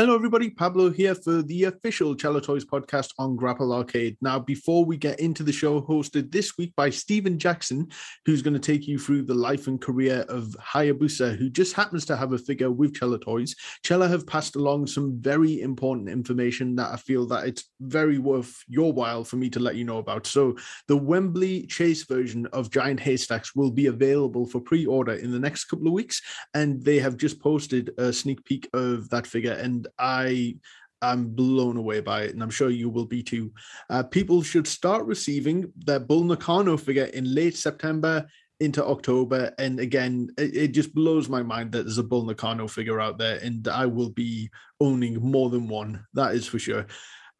Hello, everybody. Pablo here for the official Chella Toys podcast on Grapple Arcade. Now, before we get into the show, hosted this week by Stephen Jackson, who's going to take you through the life and career of Hayabusa, who just happens to have a figure with Chella Toys. Chella have passed along some very important information that I feel that it's very worth your while for me to let you know about. So, the Wembley Chase version of Giant Haystacks will be available for pre-order in the next couple of weeks, and they have just posted a sneak peek of that figure and I am blown away by it, and I'm sure you will be too. Uh, people should start receiving their Bull Nakano figure in late September into October. And again, it, it, just blows my mind that there's a Bull Nakano figure out there, and I will be owning more than one. That is for sure.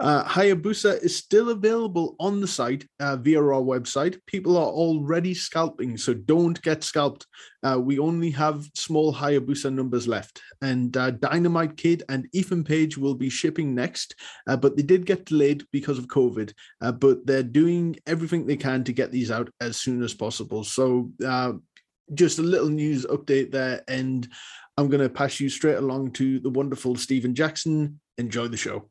Uh, Hayabusa is still available on the site uh, via our website. People are already scalping, so don't get scalped. Uh, we only have small Hayabusa numbers left, and uh, Dynamite Kid and Ethan Page will be shipping next, uh, but they did get delayed because of COVID. Uh, but they're doing everything they can to get these out as soon as possible. So, just a little news update there, and I'm going to pass you straight along to the wonderful Stephen Jackson. Enjoy the show.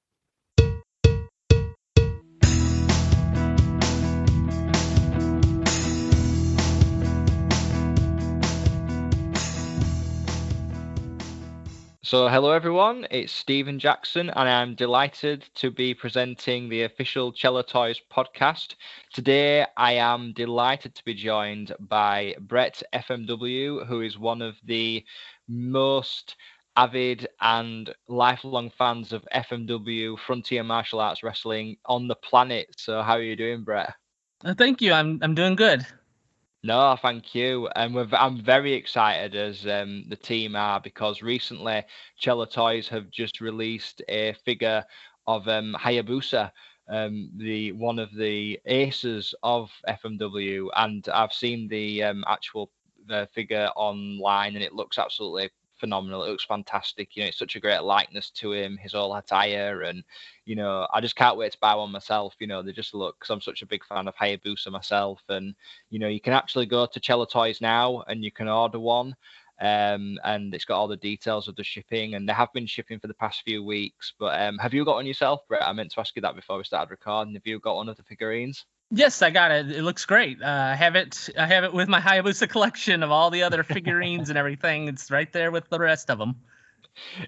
So, hello everyone, it's Stephen Jackson, and I'm delighted to be presenting the official Chella Toys podcast. Today, I am delighted to be joined by Brett FMW, who is one of the most avid and lifelong fans of FMW Frontier Martial Arts Wrestling on the planet. So, how are you doing, Brett? Uh, thank you. I'm I'm doing good. No, thank you. And I'm very excited as um, the team are because recently Chella Toys have just released a figure of um, Hayabusa, um, the one of the aces of FMW, and I've seen the um, actual the figure online, and it looks absolutely phenomenal. It looks fantastic. You know, it's such a great likeness to him, his whole attire, and you know, I just can't wait to buy one myself. You know, they just look because I'm such a big fan of Hayabusa myself, and you know, you can actually go to Chella Toys now and you can order one. Um, and it's got all the details of the shipping, and they have been shipping for the past few weeks. But um, have you got one yourself, Brett? I meant to ask you that before we started recording. Have you got one of the figurines? Yes, I got it. It looks great. Uh, I have it. I have it with my Hayabusa collection of all the other figurines and everything. It's right there with the rest of them.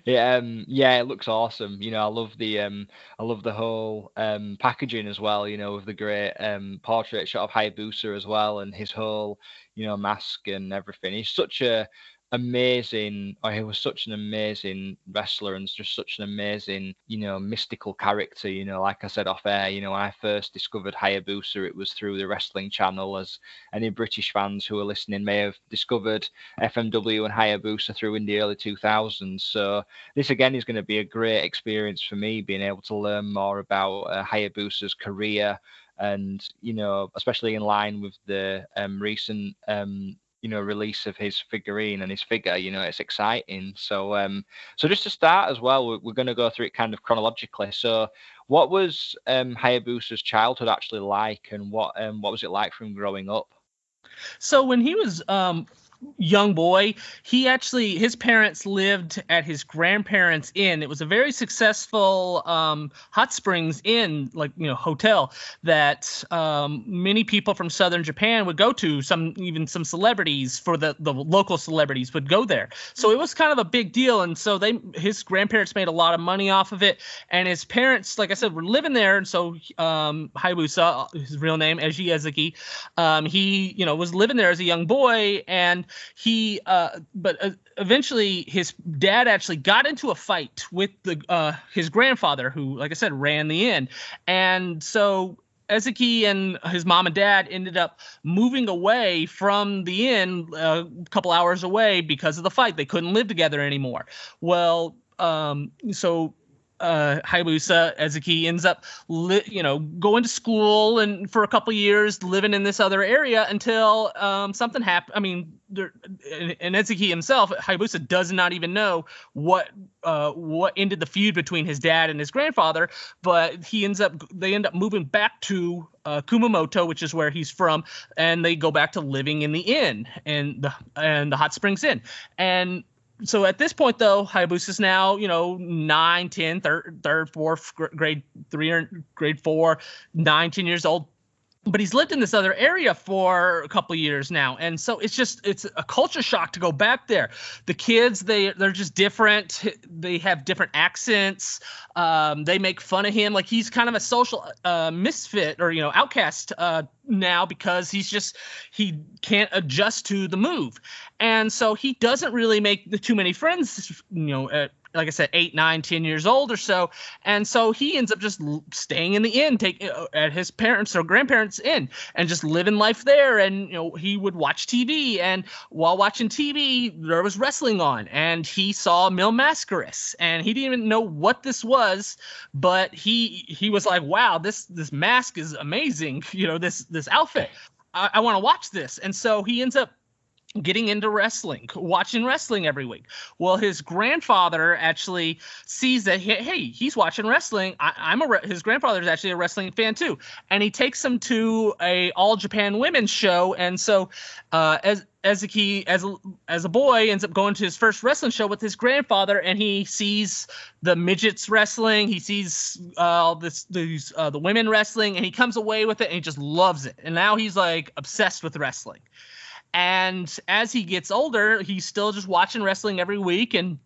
Yeah, um, yeah, it looks awesome. You know, I love the um, I love the whole um, packaging as well. You know, with the great um, portrait shot of Hayabusa as well, and his whole you know mask and everything. He's such a amazing or he was such an amazing wrestler and just such an amazing you know mystical character you know like i said off air you know when i first discovered hayabusa it was through the wrestling channel as any british fans who are listening may have discovered fmw and hayabusa through in the early 2000s so this again is going to be a great experience for me being able to learn more about uh, hayabusa's career and you know especially in line with the um, recent um, you know release of his figurine and his figure you know it's exciting. So um so just to start as well we're, we're going to go through it kind of chronologically. So what was um hayabusa's childhood actually like and what um what was it like for him growing up? So when he was um young boy. He actually, his parents lived at his grandparents' inn. It was a very successful um, hot springs inn, like you know, hotel that um, many people from southern Japan would go to. Some even some celebrities for the the local celebrities would go there. So it was kind of a big deal. And so they, his grandparents made a lot of money off of it. And his parents, like I said, were living there. And so um, Hayabusa, his real name, Eiji Ezaki, um, he you know was living there as a young boy and he uh, but uh, eventually his dad actually got into a fight with the uh, his grandfather who like i said ran the inn and so Ezaki and his mom and dad ended up moving away from the inn uh, a couple hours away because of the fight. They couldn't live together anymore. Well, um, so uh, Hayabusa Ezaki ends up, li- you know, going to school and for a couple years living in this other area until um, something happened. I mean, there, and Ezaki himself, Hayabusa does not even know what uh, what ended the feud between his dad and his grandfather. But he ends up, they end up moving back to uh, Kumamoto, which is where he's from, and they go back to living in the inn and the and the hot springs inn and so at this point though hayabusa is now you know 9 10 third third fourth grade three grade four 19 years old but he's lived in this other area for a couple years now. And so it's just it's a culture shock to go back there. The kids they they're just different. They have different accents. Um, they make fun of him. Like he's kind of a social uh, misfit or you know outcast uh, now because he's just he can't adjust to the move. And so he doesn't really make too many friends you know at like I said, eight, nine, ten years old or so, and so he ends up just staying in the inn, take uh, at his parents or grandparents' inn, and just living life there. And you know, he would watch TV, and while watching TV, there was wrestling on, and he saw Mil Mascaras, and he didn't even know what this was, but he he was like, "Wow, this this mask is amazing! You know, this this outfit." I, I want to watch this. And so he ends up getting into wrestling, watching wrestling every week. Well, his grandfather actually sees that hey, he's watching wrestling. I, am a re- his grandfather is actually a wrestling fan too, and he takes him to a All Japan Women's show. And so, uh, as key as a, as a boy ends up going to his first wrestling show with his grandfather, and he sees the midgets wrestling. He sees uh, all this these uh, the women wrestling, and he comes away with it, and he just loves it. And now he's like obsessed with wrestling. And as he gets older, he's still just watching wrestling every week, and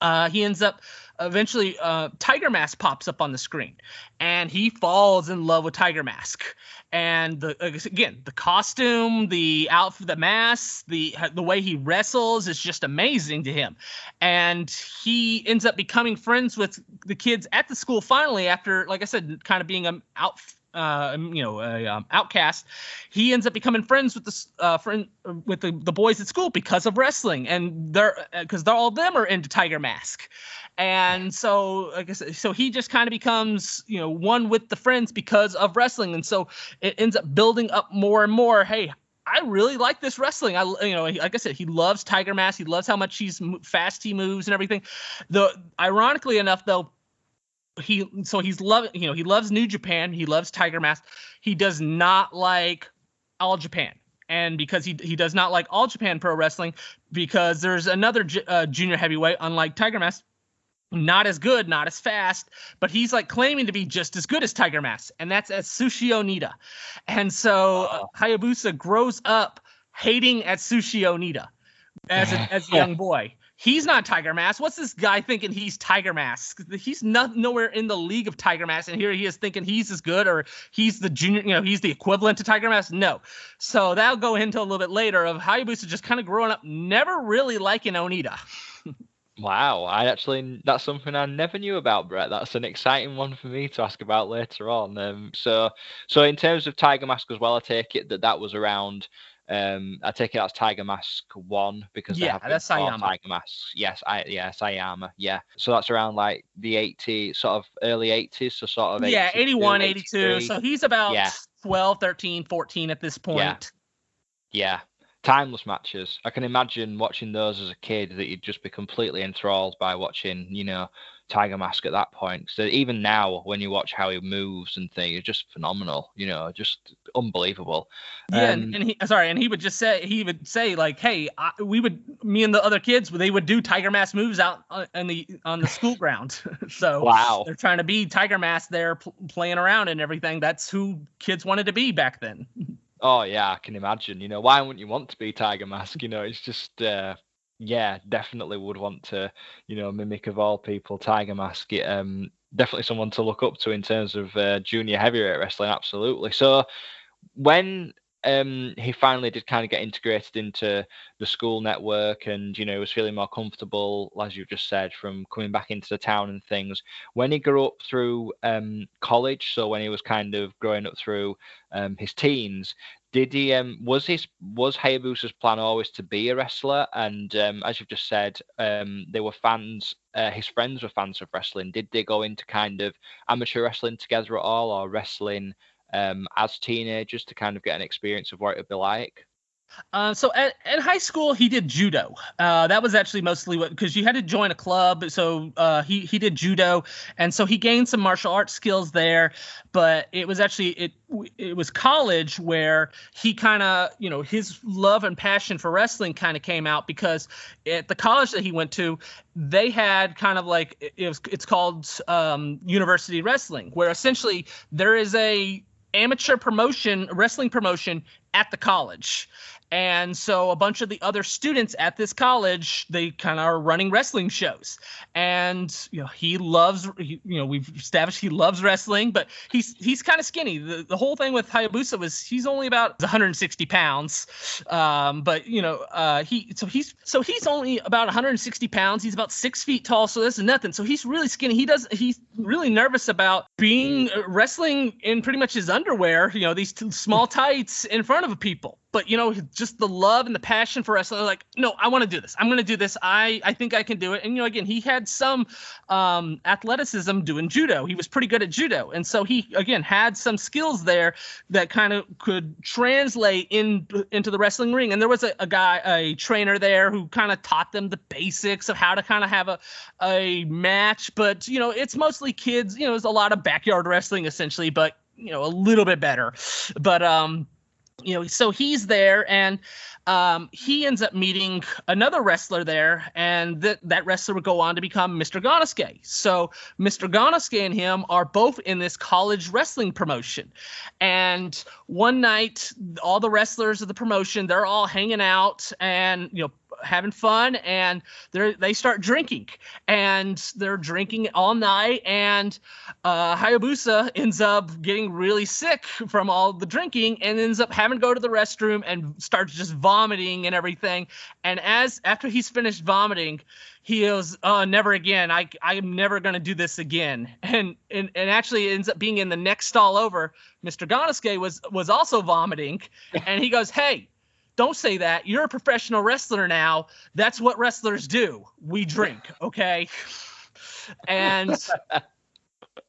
uh, he ends up eventually uh, Tiger Mask pops up on the screen, and he falls in love with Tiger Mask. And the again, the costume, the outfit, the mask, the the way he wrestles is just amazing to him. And he ends up becoming friends with the kids at the school finally after, like I said, kind of being an out uh, you know, a um, outcast, he ends up becoming friends with the uh, friend with the, the boys at school because of wrestling, and they're because uh, they're all them are into Tiger Mask, and so I guess so he just kind of becomes you know one with the friends because of wrestling, and so it ends up building up more and more. Hey, I really like this wrestling. I, you know, like I said, he loves Tiger Mask. He loves how much he's fast he moves and everything. The ironically enough, though, he so he's love you know he loves New Japan. He loves Tiger Mask. He does not like All Japan. And because he he does not like All Japan Pro Wrestling, because there's another uh, junior heavyweight, unlike Tiger Mask, not as good, not as fast, but he's like claiming to be just as good as Tiger Mask, and that's Atsushi Onita. And so uh, Hayabusa grows up hating Atsushi Onita as a, as a young boy. He's not Tiger Mask. What's this guy thinking he's Tiger Mask? He's not nowhere in the league of Tiger Mask, and here he is thinking he's as good or he's the junior, you know, he's the equivalent to Tiger Mask. No. So that'll go into a little bit later of Hayabusa just kind of growing up, never really liking Onita. Wow, I actually that's something I never knew about, Brett. That's an exciting one for me to ask about later on. Um, so, so in terms of Tiger Mask as well, I take it that that was around um, I take it that's Tiger Mask one because yeah, that's Sayama. Tiger Mask. Yes, I yeah Sayama. Yeah, so that's around like the 80 sort of early 80s, so sort of yeah 81, 82. So he's about yeah. 12, 13, 14 at this point. Yeah. yeah. Timeless matches. I can imagine watching those as a kid that you'd just be completely enthralled by watching, you know, Tiger Mask at that point. So even now, when you watch how he moves and things, it's just phenomenal. You know, just unbelievable. Yeah, um, and, and, he sorry, and he would just say he would say like, "Hey, I, we would me and the other kids they would do Tiger Mask moves out on uh, the on the school ground." so wow, they're trying to be Tiger Mask there pl- playing around and everything. That's who kids wanted to be back then. Oh yeah, I can imagine. You know, why wouldn't you want to be Tiger Mask? You know, it's just uh, yeah, definitely would want to, you know, mimic of all people, Tiger Mask. It, um, definitely someone to look up to in terms of uh, junior heavyweight wrestling. Absolutely. So when um, he finally did kind of get integrated into the school network and you know was feeling more comfortable as you just said from coming back into the town and things when he grew up through um, college so when he was kind of growing up through um, his teens did he um was his was Hayabusa's plan always to be a wrestler? And um, as you've just said, um, they were fans. Uh, his friends were fans of wrestling. Did they go into kind of amateur wrestling together at all, or wrestling um, as teenagers to kind of get an experience of what it would be like? Uh, so at, at high school, he did judo. Uh, that was actually mostly what because you had to join a club. So uh, he he did judo, and so he gained some martial arts skills there. But it was actually it it was college where he kind of you know his love and passion for wrestling kind of came out because at the college that he went to, they had kind of like it was it's called um, university wrestling, where essentially there is a amateur promotion wrestling promotion at the college and so a bunch of the other students at this college, they kind of are running wrestling shows. And you know, he loves you know, we've established he loves wrestling, but he's he's kind of skinny. The, the whole thing with Hayabusa was he's only about 160 pounds. Um, but you know, uh, he so he's so he's only about 160 pounds. He's about six feet tall, so this is nothing. So he's really skinny. He does he's really nervous about being uh, wrestling in pretty much his underwear, you know, these small tights in front of people but you know just the love and the passion for wrestling like no i want to do this. I'm going to do this. I i think i can do it. And you know again he had some um, athleticism doing judo. He was pretty good at judo. And so he again had some skills there that kind of could translate in into the wrestling ring. And there was a, a guy a trainer there who kind of taught them the basics of how to kind of have a a match. But you know it's mostly kids. You know there's a lot of backyard wrestling essentially but you know a little bit better. But um you know, so he's there and um, he ends up meeting another wrestler there, and th- that wrestler would go on to become Mr. Gannosuke. So Mr. Gannosuke and him are both in this college wrestling promotion. And one night, all the wrestlers of the promotion, they're all hanging out and, you know, having fun and they they start drinking and they're drinking all night and uh, Hayabusa ends up getting really sick from all the drinking and ends up having to go to the restroom and starts just vomiting and everything and as after he's finished vomiting he goes, "Oh, never again. I I'm never going to do this again." And and and actually ends up being in the next stall over. Mr. Gannosuke was was also vomiting, and he goes, "Hey, don't say that. You're a professional wrestler now. That's what wrestlers do. We drink, okay? and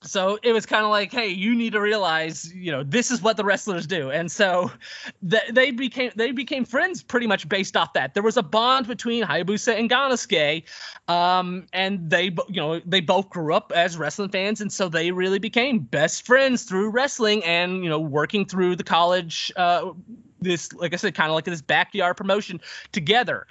so it was kind of like, hey, you need to realize, you know, this is what the wrestlers do. And so th- they became they became friends pretty much based off that. There was a bond between Hayabusa and Gannosuke, um, and they you know they both grew up as wrestling fans, and so they really became best friends through wrestling and you know working through the college uh, this like I said, kind of like this backyard promotion together.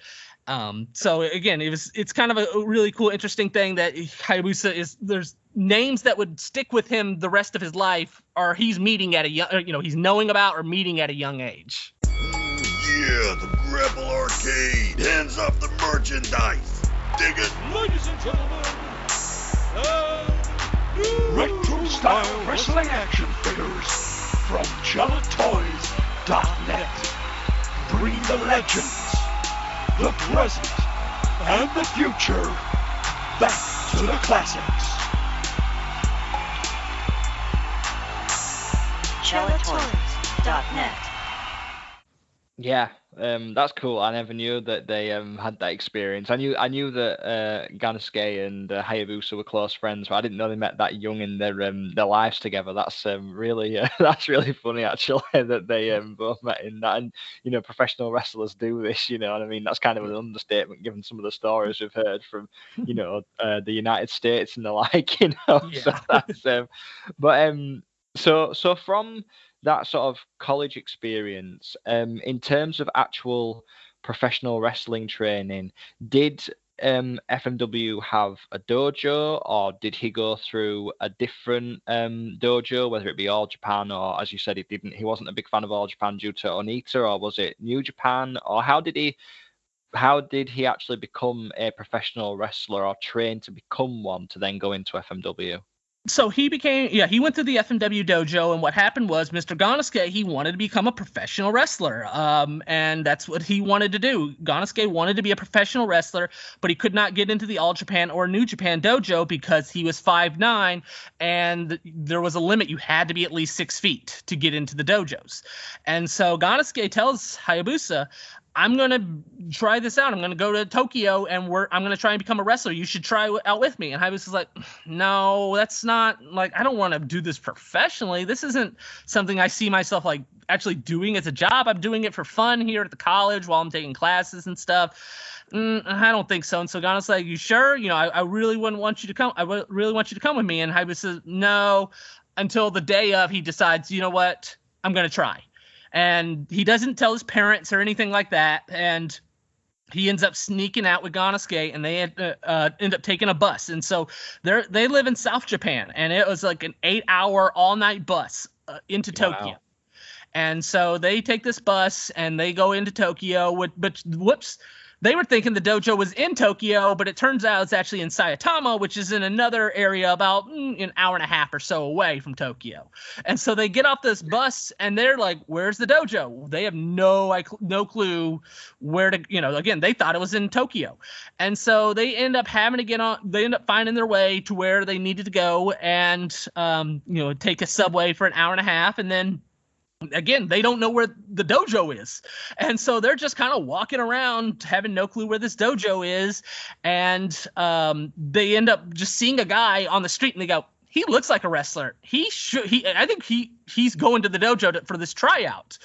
Um, so again, it was it's kind of a really cool, interesting thing that Hayabusa is there's names that would stick with him the rest of his life, or he's meeting at a young, you know, he's knowing about or meeting at a young age. Yeah, the Grapple Arcade hands up the merchandise. Dig it, ladies and gentlemen. Uh, retro style wrestling action figures from Chella Toys net. Bring the legends, the present, and the future back to the classics. ChellaToys.net. Yeah, um, that's cool. I never knew that they um, had that experience. I knew I knew that uh, Gannosuke and uh, Hayabusa were close friends, but I didn't know they met that young in their um, their lives together. That's um, really uh, that's really funny actually that they um, both met in that. And you know, professional wrestlers do this. You know what I mean? That's kind of an understatement given some of the stories we've heard from you know uh, the United States and the like. You know, Yeah. so that's um, but um, so so from that sort of college experience, um, in terms of actual professional wrestling training, did um, FMW have a dojo, or did he go through a different um, dojo, whether it be All Japan, or as you said, he didn't, he wasn't a big fan of All Japan due to Onita, or was it New Japan, or how did he? How did he actually become a professional wrestler or train to become one to then go into FMW? So he became yeah he went to the FMW dojo and what happened was Mr. Gannosuke he wanted to become a professional wrestler um and that's what he wanted to do Gannosuke wanted to be a professional wrestler but he could not get into the All Japan or New Japan dojo because he was 5'9 and there was a limit you had to be at least 6 feet to get into the dojos and so Gannosuke tells Hayabusa I'm gonna try this out. I'm gonna go to Tokyo and we're I'm gonna try and become a wrestler. You should try out with me. And Hayabusa's like, no, that's not like I don't want to do this professionally. This isn't something I see myself like actually doing as a job. I'm doing it for fun here at the college while I'm taking classes and stuff. Mm, I don't think so. And so Gana's like, you sure? You know, I, I really wouldn't want you to come. I w- really want you to come with me. And Hayabusa says, no, until the day of he decides, you know what, I'm gonna try and he doesn't tell his parents or anything like that and he ends up sneaking out with Gannosuke and they uh, uh, end up taking a bus and so they they live in South Japan and it was like an eight hour all night bus uh, into Tokyo Wow. and so they take this bus and they go into Tokyo with but whoops they were thinking the dojo was in Tokyo, but it turns out it's actually in Saitama, which is in another area about mm, an hour and a half or so away from Tokyo. And so they get off this bus and they're like, "Where's the dojo?" They have no I- no clue where to, you know. Again, they thought it was in Tokyo, and so they end up having to get on. They end up finding their way to where they needed to go, and um, you know, take a subway for an hour and a half, and then again they don't know where the dojo is. And so they're just kind of walking around having no clue where this dojo is. And um, they end up just seeing a guy on the street and they go he looks like a wrestler. He should he i think he he's going to the dojo to, for this tryout.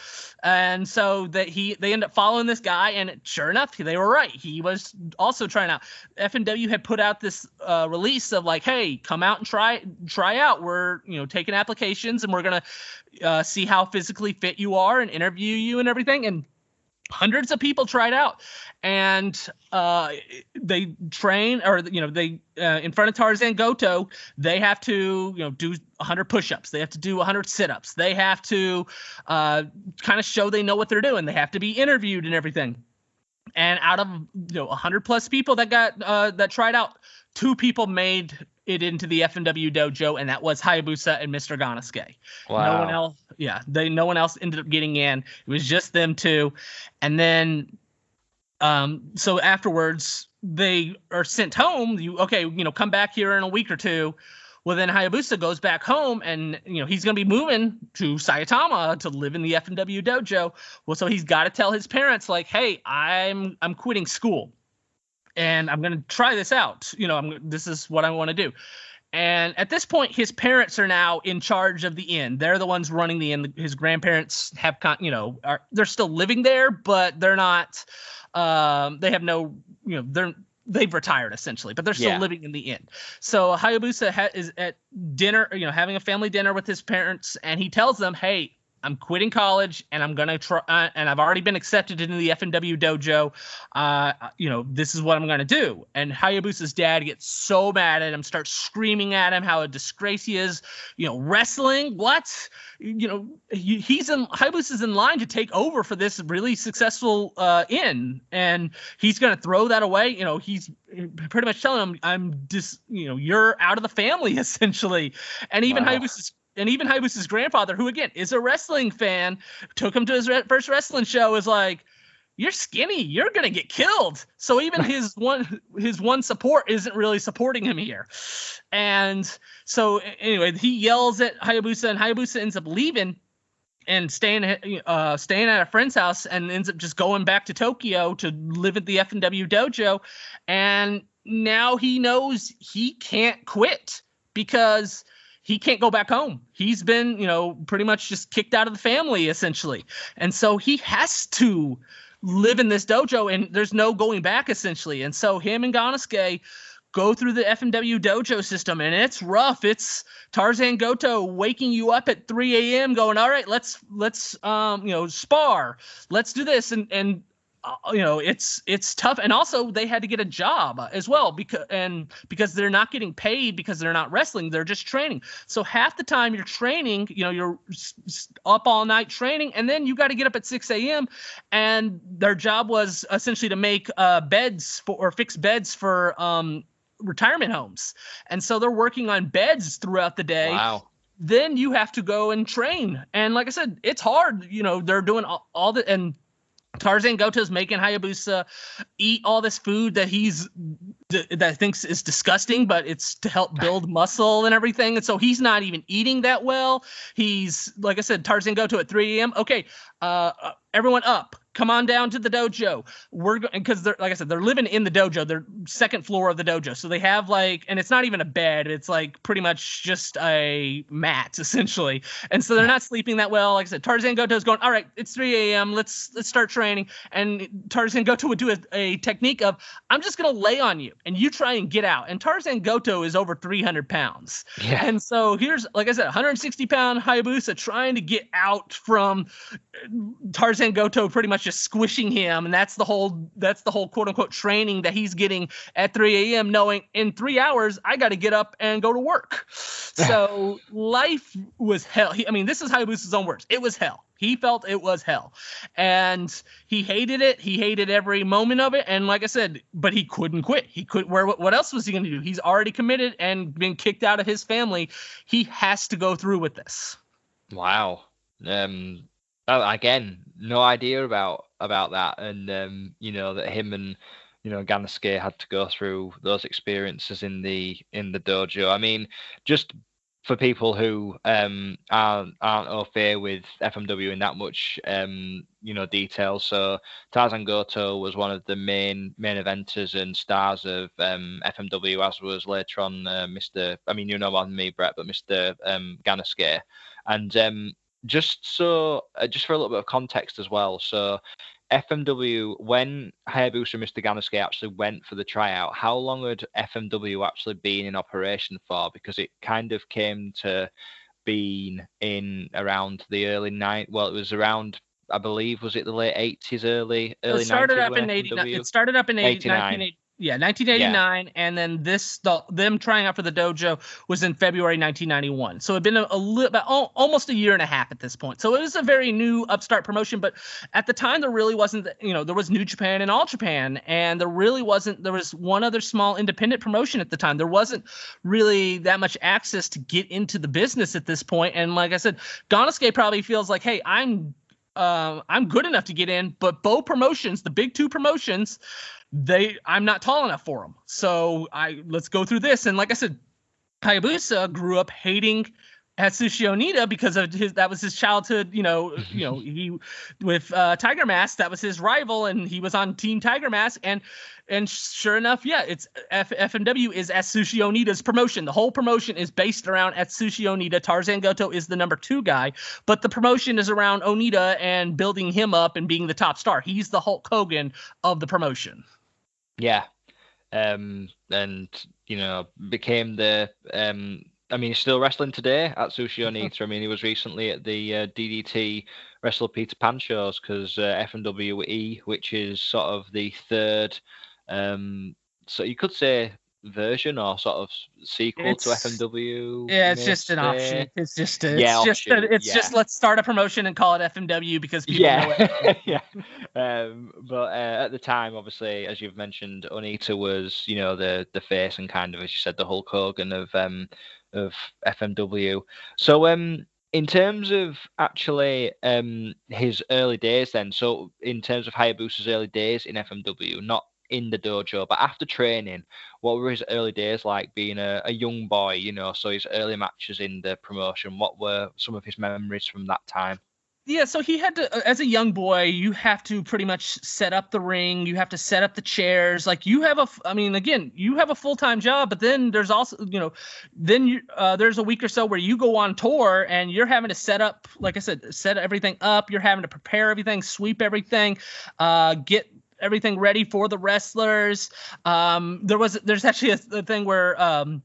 And so that he they end up following this guy and sure enough they were right. He was also trying out. FMW had put out this uh, release of like hey come out and try try out. We're you know taking applications and we're gonna uh, see how physically fit you are and interview you and everything. And hundreds of people tried out. And uh, they train or you know they uh, in front of tarzan goto they have to you know do 100 push-ups. They have to do 100 sit-ups. They have to uh, kind of show they know what they're doing. They have to be interviewed and everything. And out of you know 100 plus people that got uh, that tried out two people made it into the FMW dojo and that was Hayabusa and Mr. Gannosuke. Wow. No one else. Yeah, they no one else ended up getting in. It was just them two, and then, um, so afterwards they are sent home. You okay? You know, come back here in a week or two. Well, then Hayabusa goes back home, and you know he's going to be moving to Saitama to live in the FMW dojo. Well, so he's got to tell his parents like, "Hey, I'm I'm quitting school, and I'm going to try this out. You know, I'm this is what I want to do." And at this point, his parents are now in charge of the inn. They're the ones running the inn. His grandparents have, con- you know, are they're still living there, but they're not. Um, they have no, you know, they're they've retired essentially, but they're still Yeah. living in the inn. So Hayabusa ha- is at dinner, you know, having a family dinner with his parents, and he tells them, "Hey, I'm quitting college, and I'm gonna try, uh, and I've already been accepted into the FMW dojo. Uh, you know, this is what I'm gonna do." And Hayabusa's dad gets so mad at him, starts screaming at him how a disgrace he is. You know, wrestling, what? You know, he, he's in Hayabusa's in line to take over for this really successful uh, inn, and he's gonna throw that away. You know, he's pretty much telling him, "I'm just, you know, you're out of the family essentially." And even Wow. Hayabusa's and even Hayabusa's grandfather, who again is a wrestling fan, took him to his re- first wrestling show. Is like, "You're skinny. You're gonna get killed." So even his one his one support isn't really supporting him here. And so anyway, he yells at Hayabusa, and Hayabusa ends up leaving and staying at uh, staying at a friend's house, and ends up just going back to Tokyo to live at the FMW dojo. And now he knows he can't quit because he can't go back home. He's been, you know, pretty much just kicked out of the family essentially. And so he has to live in this dojo and there's no going back essentially. And so him and Gannosuke go through the FMW dojo system and it's rough. It's Tarzan Goto waking you up at 3 a.m. going, all right, let's let's um, you know, spar. Let's do this and and you know it's it's tough and also they had to get a job as well because and because they're not getting paid because they're not wrestling they're just training so half the time you're training you know you're up all night training and then you got to get up at 6 a.m and their job was essentially to make uh, beds for or fix beds for um retirement homes and so they're working on beds throughout the day Wow. then you have to go and train. And like I said, it's hard. You know, they're doing all, all the and Tarzan Goto's making Hayabusa eat all this food that he's that thinks is disgusting, but it's to help build muscle and everything. And so he's not even eating that well. He's like I said, Tarzan Goto at 3 a.m. Okay, uh, everyone up. Come on down to the dojo. We're going because they're like i said they're living in the dojo. They're second floor of the dojo. So they have like and it's not even a bed. It's like pretty much just a mat essentially. And so they're not sleeping that well. Like i said tarzan goto's going all right it's 3 a.m let's let's start training. And tarzan goto would do a, a technique of i'm just going to lay on you and you try and get out. And tarzan goto is over 300 pounds. Yeah. and so here's, like I said, 160 pound Hayabusa trying to get out from Tarzan And goto, pretty much just squishing him, and that's the whole that's the whole quote unquote training that he's getting at 3 a.m. Knowing in three hours I got to get up and go to work. So life was hell. He, I mean, this is Hayabusa's own words. It was hell. He felt it was hell, and he hated it. He hated every moment of it. And like I said, but he couldn't quit. He could. Where? What else was he going to do? He's already committed and been kicked out of his family. He has to go through with this. Wow. Um. Oh, Again, no idea about about that, and um, you know that him and you know Gannosuke had to go through those experiences in the in the dojo. I mean, just for people who um aren't aren't au fait with FMW in that much um you know detail. So Tarzan Goto was one of the main main eventers and stars of um FMW, as was later on uh, Mr. I mean you know more than me, Brett, but Mr. Um, Gannosuke, and um just so uh, just for a little bit of context as well. So FMW when Hayabusa and Mr. Gannosuke actually went for the tryout, how long had FMW actually been in operation for? Because it kind of came to being in around the early night. Well, it was around. I believe was it the late eighties, early early it started 90s up in 89. It started up in 80, 89. 1980 yeah, 1989, and then this the, them trying out for the dojo was in February 1991. So it'd been a, a little almost a year and a half at this point. So it was a very new upstart promotion, but at the time there really wasn't. You know, there was New Japan and All Japan, and there really wasn't. There was one other small independent promotion at the time. There wasn't really that much access to get into the business at this point. And like I said, Gannosuke probably feels like, hey, I'm uh, I'm good enough to get in, but Bo Promotions, the big two promotions, they I'm not tall enough for them. So I let's go through this. And like I said, Hayabusa grew up hating Atsushi Onita because of his that was his childhood, you know, you know, he with uh, Tiger Mask, that was his rival, and he was on Team Tiger Mask, and and sure enough, yeah, it's F- FMW is Atsushi Onita's promotion. The whole promotion is based around Atsushi Onita. Tarzan Goto is the number two guy, but the promotion is around Onita and building him up and being the top star. He's the Hulk Hogan of the promotion. Yeah. Um, and you know, became the um I mean, he's still wrestling today Atsushi Onita. I mean, he was recently at the uh, DDT Wrestle Peter Pan shows because uh, FMWE, which is sort of the third, um, so you could say version or sort of sequel to FMW. Yeah, it's just an option. It's just a, it's Yeah, just a, offshoot, it's just let's start a promotion and call it FMW because people know it. Yeah, yeah. Um, but uh, at the time, obviously, as you've mentioned, Onita was, you know, the the face and kind of, as you said, the Hulk Hogan of um of FMW. So um, in terms of actually um his early days, then, so in terms of Hayabusa's early days in FMW, not in the dojo, but after training, what were his early days like being a, a young boy, you know, so his early matches in the promotion, what were some of his memories from that time? Yeah, so he had to, uh, as a young boy, you have to pretty much set up the ring. You have to set up the chairs. Like you have a, I mean, again, you have a full time job, but then there's also, you know, then you, uh, there's a week or so where you go on tour and you're having to set up, like I said, set everything up. You're having to prepare everything, sweep everything, uh, get everything ready for the wrestlers. Um, there was, there's actually a, a thing where, um,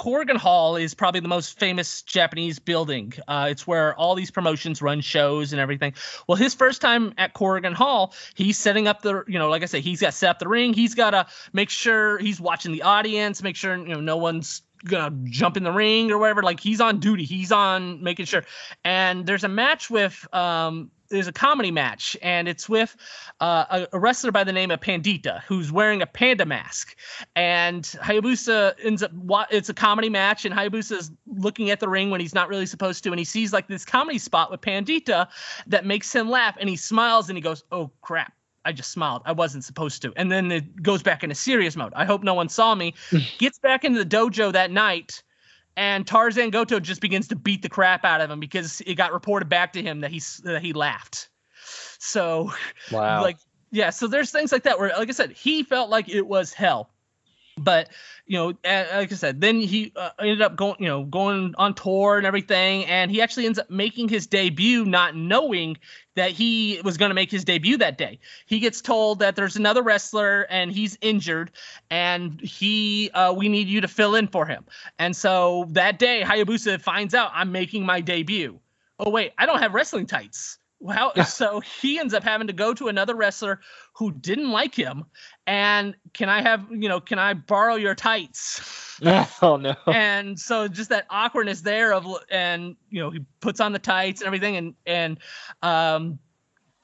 Korakuen Hall is probably the most famous Japanese building. Uh, it's where all these promotions run shows and everything. Well, his first time at Korakuen Hall, he's setting up the, you know, like I said, he's got set up the ring. He's got to make sure he's watching the audience, make sure you know no one's gonna jump in the ring or whatever. Like he's on duty. He's on making sure. And there's a match with um, there's a comedy match, and it's with uh, a, wrestler by the name of Pandita, who's wearing a panda mask. And Hayabusa ends up, it's a comedy match, and Hayabusa's looking at the ring when he's not really supposed to, and he sees like this comedy spot with Pandita that makes him laugh, and he smiles and he goes, "Oh crap." I just smiled. I wasn't supposed to. And then it goes back into serious mode. I hope no one saw me. Gets back into the dojo that night, and Tarzan Goto just begins to beat the crap out of him because it got reported back to him that he that he laughed. So, Wow. like, yeah, so there's things like that where, like I said, he felt like it was hell. But you know, like I said, then he uh, ended up going, you know, going on tour and everything, and he actually ends up making his debut, not knowing that he was going to make his debut that day. He gets told that there's another wrestler and he's injured, and he, uh, we need you to fill in for him. And so that day, Hayabusa finds out I'm making my debut. Oh wait, I don't have wrestling tights. Wow. so he ends up having to go to another wrestler who didn't like him and can I have, you know, can I borrow your tights? oh no. and so just that awkwardness there of and you know, he puts on the tights and everything and and um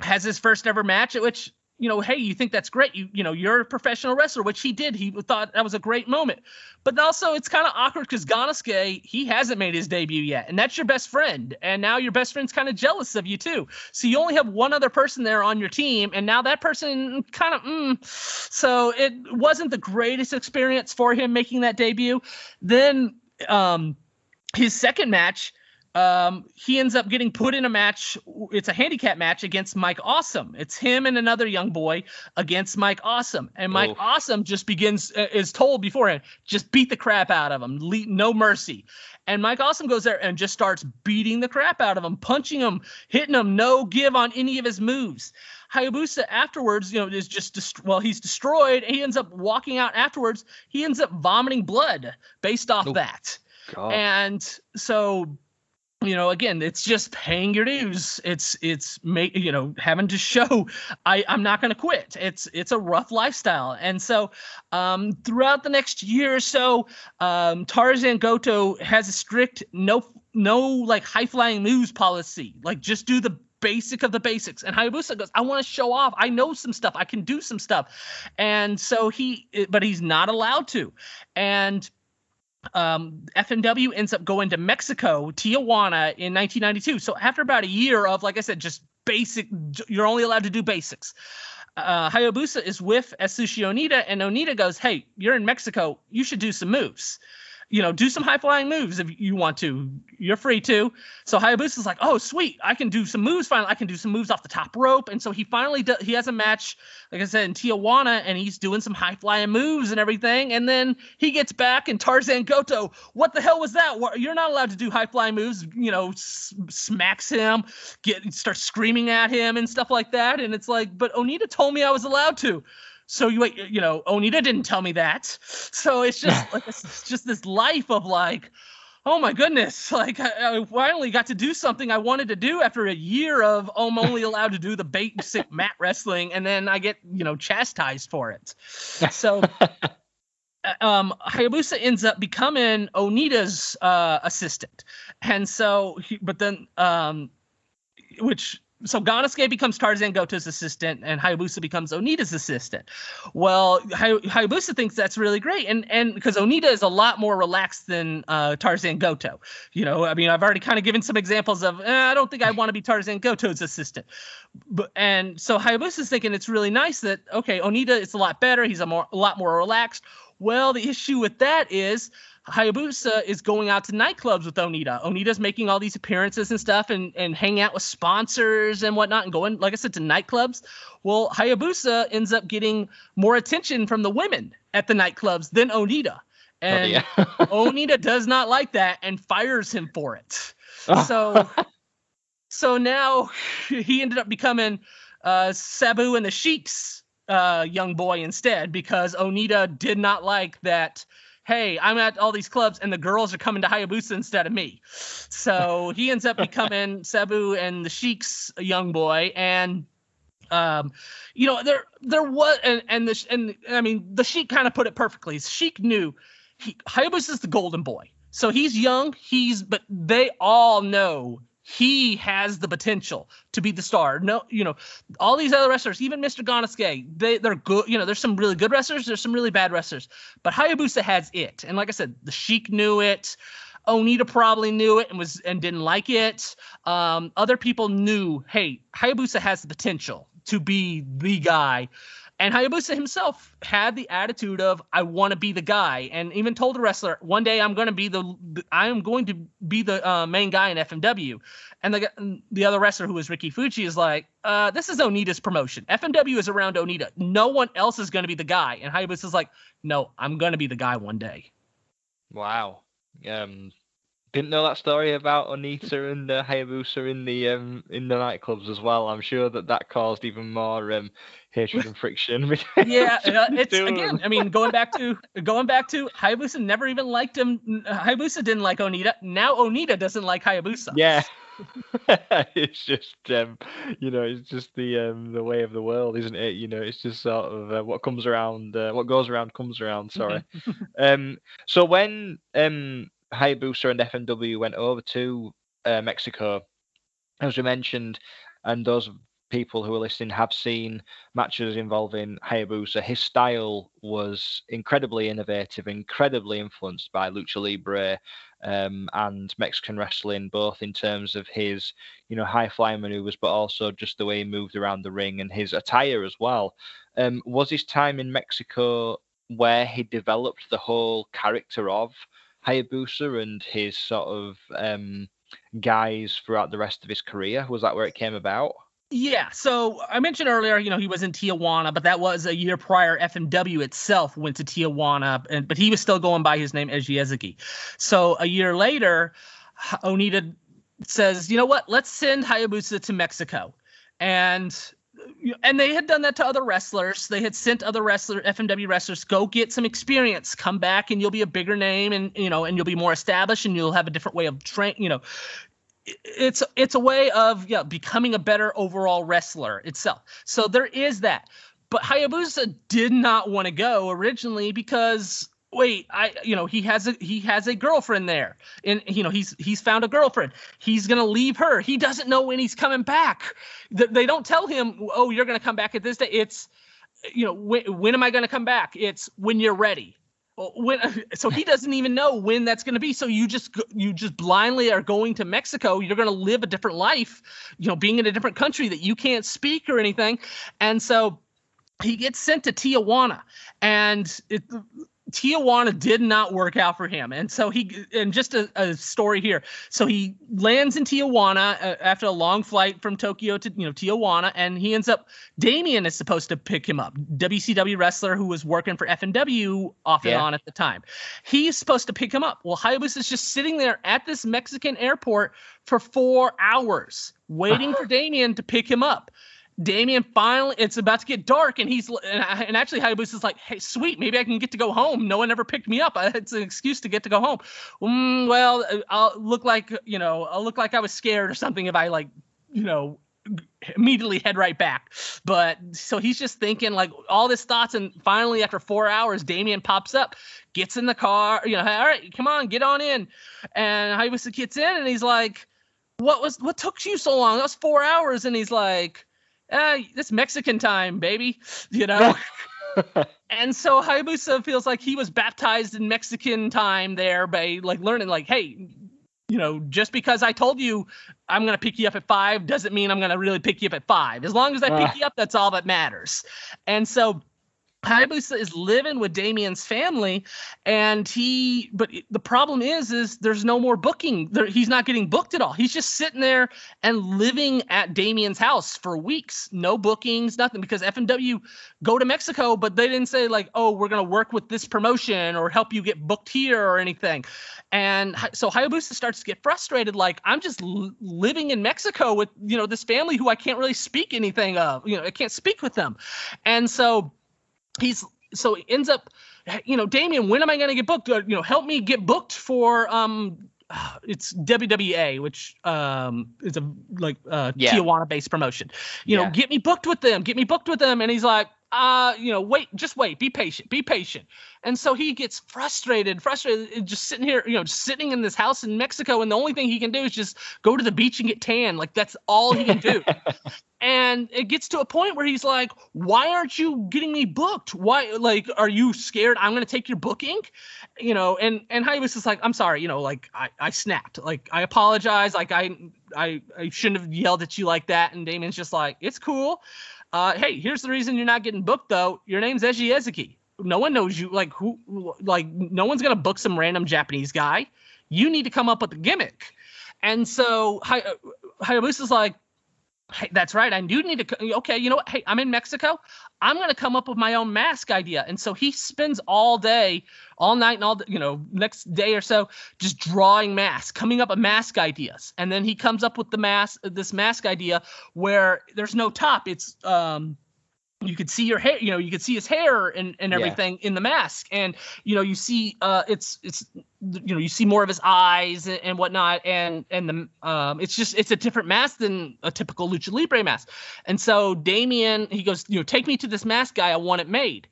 has his first ever match at which you know, hey, you think that's great. You you know, you're a professional wrestler, which he did. He thought that was a great moment. But also it's kind of awkward because Gannosuke, he hasn't made his debut yet. And that's your best friend. And now your best friend's kind of jealous of you too. So you only have one other person there on your team. And now that person kind of mm. so it wasn't the greatest experience for him making that debut. Then um his second match um, he ends up getting put in a match. It's a handicap match against Mike Awesome. It's him and another young boy against Mike Awesome. And Mike Oof. Awesome just begins, uh, is told beforehand, just beat the crap out of him, Le- no mercy. And Mike Awesome goes there and just starts beating the crap out of him, punching him, hitting him, no give on any of his moves. Hayabusa afterwards, you know, is just dest- well, he's destroyed. He ends up walking out afterwards. He ends up vomiting blood based off Nope. that. God. And so you know again it's just paying your dues. It's it's make you know having to show i i'm not going to quit. It's it's a rough lifestyle. And so um throughout the next year or so um tarzan goto has a strict no no like high flying moves policy. Like just do the basic of the basics. And hayabusa goes i want to show off. I know some stuff. I can do some stuff. And so he but he's not allowed to. And um, FMW ends up going to Mexico, Tijuana in 1992. So after about a year of, like I said, just basic, you're only allowed to do basics. Uh, Hayabusa is with Atsushi Onita, and Onita goes, "Hey, you're in Mexico. You should do some moves. You know, do some high flying moves if you want to. You're free to." So Hayabusa's like, "Oh, sweet, I can do some moves. Finally, I can do some moves off the top rope." And so he finally does. He has a match, like I said, in Tijuana, and he's doing some high flying moves and everything. And then he gets back, and Tarzan Goto, what the hell was that? You're not allowed to do high flying moves. You know, s- smacks him, get starts screaming at him and stuff like that. And it's like, but Onita told me I was allowed to. So you you know, Onita didn't tell me that. So it's just like it's just this life of like, oh my goodness, like I, I finally got to do something I wanted to do after a year of oh, I'm only allowed to do the basic mat wrestling, and then I get you know chastised for it. So. Um, Hayabusa ends up becoming Onita's uh, assistant, and so, he, but then, um, which so Gannosuke becomes Tarzan Goto's assistant, and Hayabusa becomes Onita's assistant. Well, Hay- Hayabusa thinks that's really great, and and because Onita is a lot more relaxed than uh, Tarzan Goto. You know, I mean, I've already kind of given some examples of eh, I don't think I want to be Tarzan Goto's assistant, but and so Hayabusa's thinking it's really nice that okay, Onita is a lot better. He's a more a lot more relaxed. Well, the issue with that is Hayabusa is going out to nightclubs with Onita. Onita's making all these appearances and stuff and, and hanging out with sponsors and whatnot and going, like I said, to nightclubs. Well, Hayabusa ends up getting more attention from the women at the nightclubs than Onita. And yeah. Onita does not like that and fires him for it. So so now he ended up becoming uh, Sabu and the Sheik's uh, young boy instead because Onita did not like that. Hey, I'm at all these clubs and the girls are coming to Hayabusa instead of me. So he ends up becoming Sabu and the Sheik's young boy. And um, you know, there there was and and the and I mean the Sheik kind of put it perfectly. Sheik knew he, Hayabusa's the golden boy. So he's young, he's but they all know he has the potential to be the star. No, you know, all these other wrestlers, even Mr. Gannosuke, they they're good. You know, there's some really good wrestlers, there's some really bad wrestlers, but Hayabusa has it. And like I said, the Sheik knew it. Onita probably knew it and was and didn't like it. Um, other people knew, hey, Hayabusa has the potential to be the guy. And Hayabusa himself had the attitude of I want to be the guy, and even told the wrestler one day I'm going to be the I am going to be the uh, main guy in FMW. And the the other wrestler who was Ricky Fuji is like, uh, this is Onita's promotion. FMW is around Onita. No one else is going to be the guy. And Hayabusa is like, no, I'm going to be the guy one day. Wow. Um, didn't know that story about Onita and uh, Hayabusa in the um in the nightclubs as well. I'm sure that that caused even more um hatred and friction. Yeah, uh, it's again. I mean, going back to going back to Hayabusa never even liked him. Hayabusa didn't like Onita. Now Onita doesn't like Hayabusa. Yeah. it's just um you know it's just the um the way of the world isn't it you know it's just sort of uh, what comes around uh, what goes around comes around sorry um so when um Hayabusa and FMW went over to uh, Mexico as we mentioned and those people who are listening have seen matches involving Hayabusa his style was incredibly innovative incredibly influenced by lucha libre um, and Mexican wrestling, both in terms of his, you know, high flying maneuvers, but also just the way he moved around the ring and his attire as well. Um, was his time in Mexico where he developed the whole character of Hayabusa and his sort of um, guys throughout the rest of his career? Was that where it came about? Yeah, so I mentioned earlier, you know, he was in Tijuana, but that was a year prior. FMW itself went to Tijuana, and but he was still going by his name Eiji Ezaki. So a year later, Onita says, you know what? Let's send Hayabusa to Mexico, and and they had done that to other wrestlers. They had sent other wrestler FMW wrestlers go get some experience, come back, and you'll be a bigger name, and you know, and you'll be more established, and you'll have a different way of train, you know it's it's a way of yeah becoming a better overall wrestler itself. So there is that. But Hayabusa did not want to go originally because wait, I you know, he has a he has a girlfriend there. And you know, he's he's found a girlfriend. He's to leave her. He doesn't know when he's coming back. Th- They don't tell him, "Oh, you're to come back at this day." It's you know, when, when am I to come back? It's when you're ready. Oh, when, so he doesn't even know when that's going to be. So you just you just blindly are going to Mexico. You're going to live a different life, you know, being in a different country that you can't speak or anything. And so he gets sent to Tijuana, and it, Tijuana did not work out for him. And so he and just a, a story here. So he lands in Tijuana uh, after a long flight from Tokyo to you know Tijuana, and he ends up. Damien is supposed to pick him up. WCW wrestler who was working for FMW off and Yeah. on at the time. He's supposed to pick him up. Well, Hayabusa is just sitting there at this Mexican airport for four hours waiting for Damien to pick him up. Damien finally, it's about to get dark, and he's and, and actually Hayabusa's like, "Hey, sweet, maybe I can get to go home. No one ever picked me up. It's an excuse to get to go home. Mm, well, I'll look like you know, I'll look like I was scared or something if I like, you know, immediately head right back. But so he's just thinking like all this thoughts, and finally after four hours, Damien pops up, gets in the car. You know, all right, come on, get on in, and Hayabusa gets in, and he's like, "What was what took you so long? That was four hours," and he's like uh, it's Mexican time, baby. You know? and so Hayabusa feels like he was baptized in Mexican time there by like learning, like, hey, you know, just because I told you I'm gonna pick you up at five doesn't mean I'm gonna really pick you up at five. As long as I pick Ah. you up, that's all that matters. And so Hayabusa is living with Damien's family, and he. But the problem is, is there's no more booking. There, he's not getting booked at all. He's just sitting there and living at Damien's house for weeks. No bookings, nothing. Because FMW go to Mexico, but they didn't say like, oh, we're gonna work with this promotion or help you get booked here or anything. And so Hayabusa starts to get frustrated. Like, I'm just l- living in Mexico with you know this family who I can't really speak anything of. You know, I can't speak with them, and so he's so he ends up you know damien when am i going to get booked? Uh, you know help me get booked for um it's wwa which um is a like uh Yeah. tijuana based promotion. You know get me booked with them get me booked with them. And he's like uh you know wait just wait be patient be patient. And so he gets frustrated frustrated just sitting here you know just sitting in this house in mexico and the only thing he can do is just go to the beach and get tan. Like that's all he can do. And it gets to a point where he's like why aren't you getting me booked? Why like are you scared i'm going to take your booking you know and and Hayabusa's just like i'm sorry you know like i i snapped. Like i apologize. Like i i i shouldn't have yelled at you like that. And Damien's just like it's cool Uh, hey, here's the reason you're not getting booked though. Your name's Eiji Ezaki. No one knows you. Like who? Like no one's gonna book some random Japanese guy. You need to come up with a gimmick. And so Hay- Hayabusa's like, hey, that's right. I do need to. Okay, you know what? Hey, I'm in Mexico. I'm gonna come up with my own mask idea. And so he spends all day, all night, and all you know, next day or so, just drawing masks, coming up with mask ideas. And then he comes up with the mask, this mask idea where there's no top. It's um you could see your hair you know you could see his hair and, and Yeah. everything in the mask and you know you see uh it's it's you know you see more of his eyes and, and whatnot and and the um it's just it's a different mask than a typical lucha libre mask and so damien he goes you know take me to this mask guy i want it made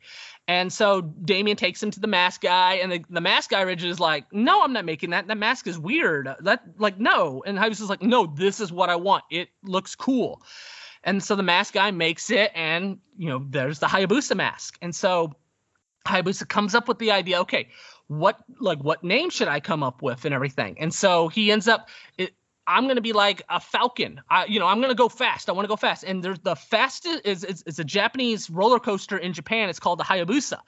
and so Damien takes him to the mask guy, and the, the mask guy Ridge is like, "No, I'm not making that. That mask is weird. That like no." And Hayabusa's is like, "No, this is what I want. It looks cool." And so the mask guy makes it, and you know, there's the Hayabusa mask. And so Hayabusa comes up with the idea, okay, what like what name should I come up with and everything. And so he ends up it, I'm gonna be like a falcon. I, you know, I'm gonna go fast. I want to go fast. And there's the fastest is it's, it's a Japanese roller coaster in Japan. It's called the Hayabusa,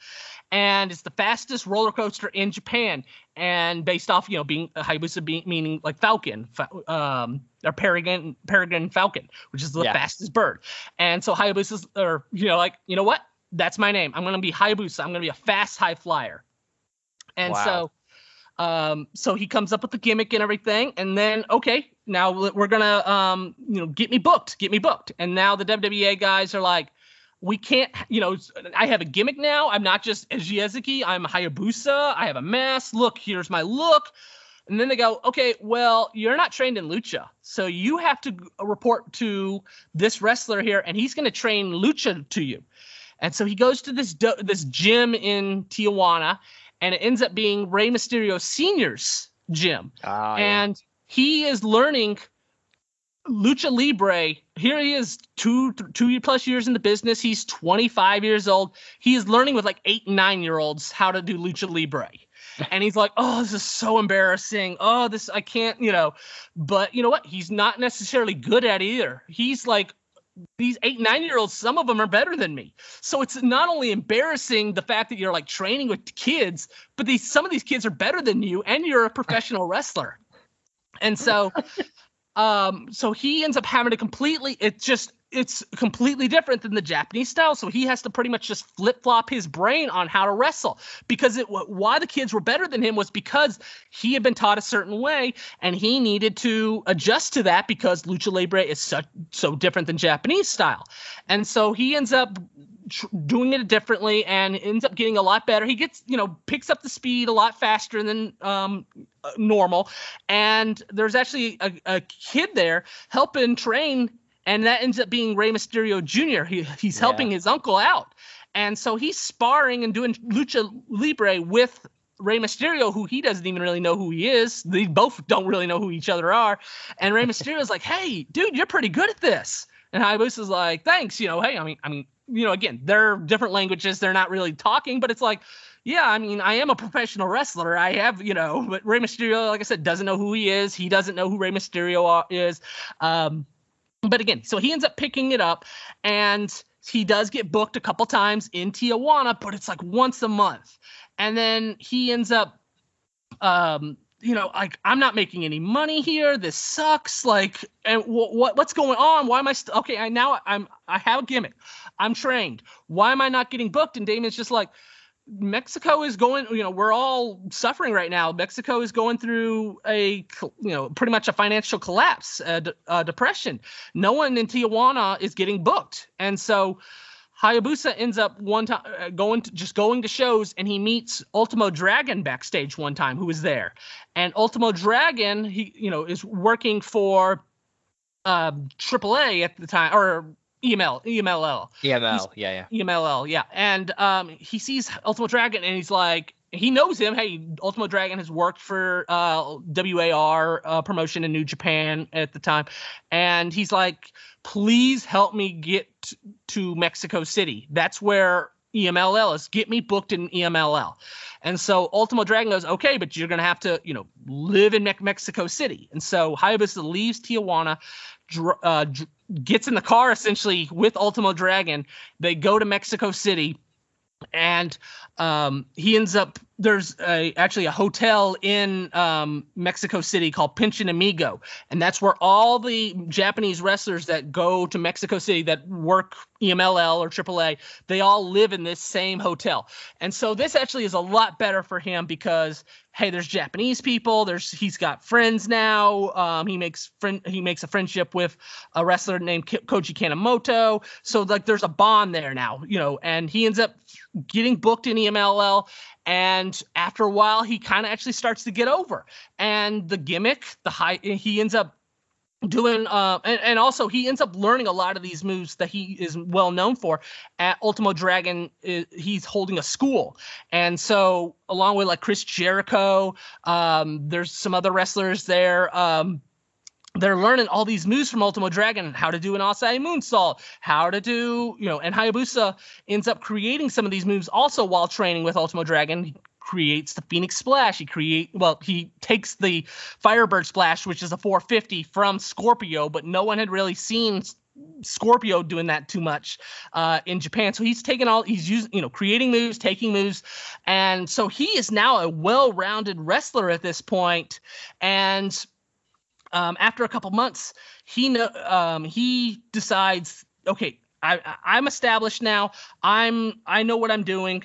and it's the fastest roller coaster in Japan. And based off, you know, being uh, Hayabusa being meaning like falcon, fa- um, or peregrine peregrine falcon, which is the Yeah. fastest bird. And so Hayabusa's, or you know, like you know what? That's my name. I'm gonna be Hayabusa. I'm gonna be a fast high flyer. And Wow. so um, so he comes up with the gimmick and everything, and then okay, now we- we're gonna um, you know get me booked, get me booked, and now the WWA guys are like, we can't, you know, I have a gimmick now. I'm not just Eiji Ezaki, I'm Hayabusa. I have a mask. Look, here's my look. And then they go, okay, well, you're not trained in lucha, so you have to report to this wrestler here, and he's gonna train lucha to you. And so he goes to this do- this gym in Tijuana, and it ends up being Rey Mysterio Senior's gym. Ah, yeah. and he is learning lucha libre. Here he is, two two plus years in the business. He's 25 years old. He is learning with like eight nine year olds how to do lucha libre. And he's like, oh, this is so embarrassing. Oh, this I can't, you know. But you know what? He's not necessarily good at it either. He's like these eight nine year olds some of them are better than me. So it's not only embarrassing the fact that you're like training with kids but these some of these kids are better than you and you're a professional wrestler. And so um so he ends up having to completely it's just it's completely different than the Japanese style. So he has to pretty much just flip flop his brain on how to wrestle because it why the kids were better than him was because he had been taught a certain way and he needed to adjust to that because lucha libre is so so different than Japanese style. And so he ends up doing it differently and ends up getting a lot better. He gets, you know, picks up the speed a lot faster than um, uh, normal. And there's actually a, a kid there helping train, and that ends up being Rey Mysterio Jr. He, he's Yeah. helping his uncle out. And so he's sparring and doing lucha libre with Rey Mysterio, who he doesn't even really know who he is. They both don't really know who each other are. And Rey Mysterio's like, "Hey, dude, you're pretty good at this." And Hayabusa's like, "Thanks, you know. Hey, I mean, I mean, you know, again, they're different languages. They're not really talking, but it's like, yeah, I mean, I am a professional wrestler. I have, you know, but Rey Mysterio, like I said, doesn't know who he is. He doesn't know who Rey Mysterio is. Um, but again, so he ends up picking it up, and he does get booked a couple times in Tijuana, but it's like once a month, and then he ends up, um, you know, like I'm not making any money here. This sucks. Like, and wh- what what's going on? Why am I st- okay? I now I'm I have a gimmick. I'm trained. Why am I not getting booked? And Damien's just like, Mexico is going, you know, we're all suffering right now. Mexico is going through a, you know, pretty much a financial collapse, a, d- a depression. No one in Tijuana is getting booked. And so Hayabusa ends up one time uh, going to just going to shows and he meets Ultimo Dragon backstage one time who was there. And Ultimo Dragon, he, you know, is working for um, AAA at the time or EML, EMLL. EML, yeah, yeah. EMLL, yeah. And um, he sees Ultimo Dragon and he's like, he knows him. Hey, Ultimo Dragon has worked for uh, WAR uh, promotion in New Japan at the time. And he's like, please help me get to Mexico City. That's where EMLL is. Get me booked in EMLL. And so Ultimo Dragon goes, okay, but you're going to have to, you know, live in Me- Mexico City. And so Hayabusa leaves Tijuana, dr- uh, dr- gets in the car essentially with Ultimo Dragon. They go to Mexico City, and um, he ends up there's a, actually a hotel in um, Mexico City called Pension Amigo, and that's where all the Japanese wrestlers that go to Mexico City that work EMLL or AAA, they all live in this same hotel. And so this actually is a lot better for him because hey, there's Japanese people. There's he's got friends now. Um, he makes friend he makes a friendship with a wrestler named Ki- Koji Kanemoto. So like there's a bond there now, you know, and he ends up getting booked in EMLL and after a while he kind of actually starts to get over and the gimmick the high he ends up doing uh and, and also he ends up learning a lot of these moves that he is well known for at ultimo dragon he's holding a school and so along with like chris jericho um there's some other wrestlers there um they're learning all these moves from Ultimo Dragon, how to do an Asai moonsault, how to do, you know, and Hayabusa ends up creating some of these moves also while training with Ultimo Dragon. Creates the Phoenix Splash. He create well, he takes the Firebird Splash, which is a 450 from Scorpio, but no one had really seen Scorpio doing that too much uh, in Japan. So he's taking all he's using, you know, creating moves, taking moves, and so he is now a well-rounded wrestler at this point. And um, after a couple months, he know um, he decides, okay, I- I'm established now. I'm I know what I'm doing.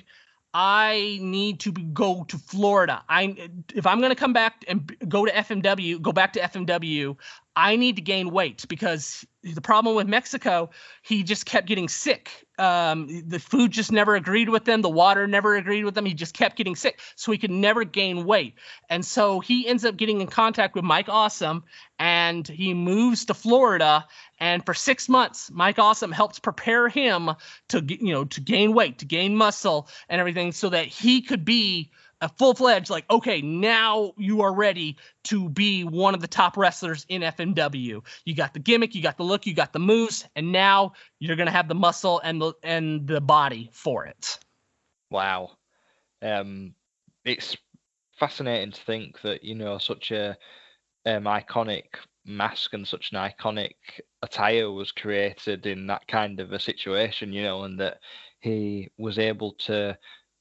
I need to go to Florida. I if I'm going to come back and go to FMW, go back to FMW, I need to gain weight because the problem with Mexico, he just kept getting sick. Um, the food just never agreed with him. The water never agreed with him. He just kept getting sick, so he could never gain weight. And so he ends up getting in contact with Mike Awesome, and he moves to Florida. And for six months, Mike Awesome helps prepare him to you know to gain weight, to gain muscle, and everything, so that he could be a full fledged like okay now you are ready to be one of the top wrestlers in FMW. You got the gimmick, you got the look, you got the moves, and now you're gonna have the muscle and the and the body for it. Wow. Um, it's fascinating to think that you know such a um, iconic mask and such an iconic attire was created in that kind of a situation, you know, and that he was able to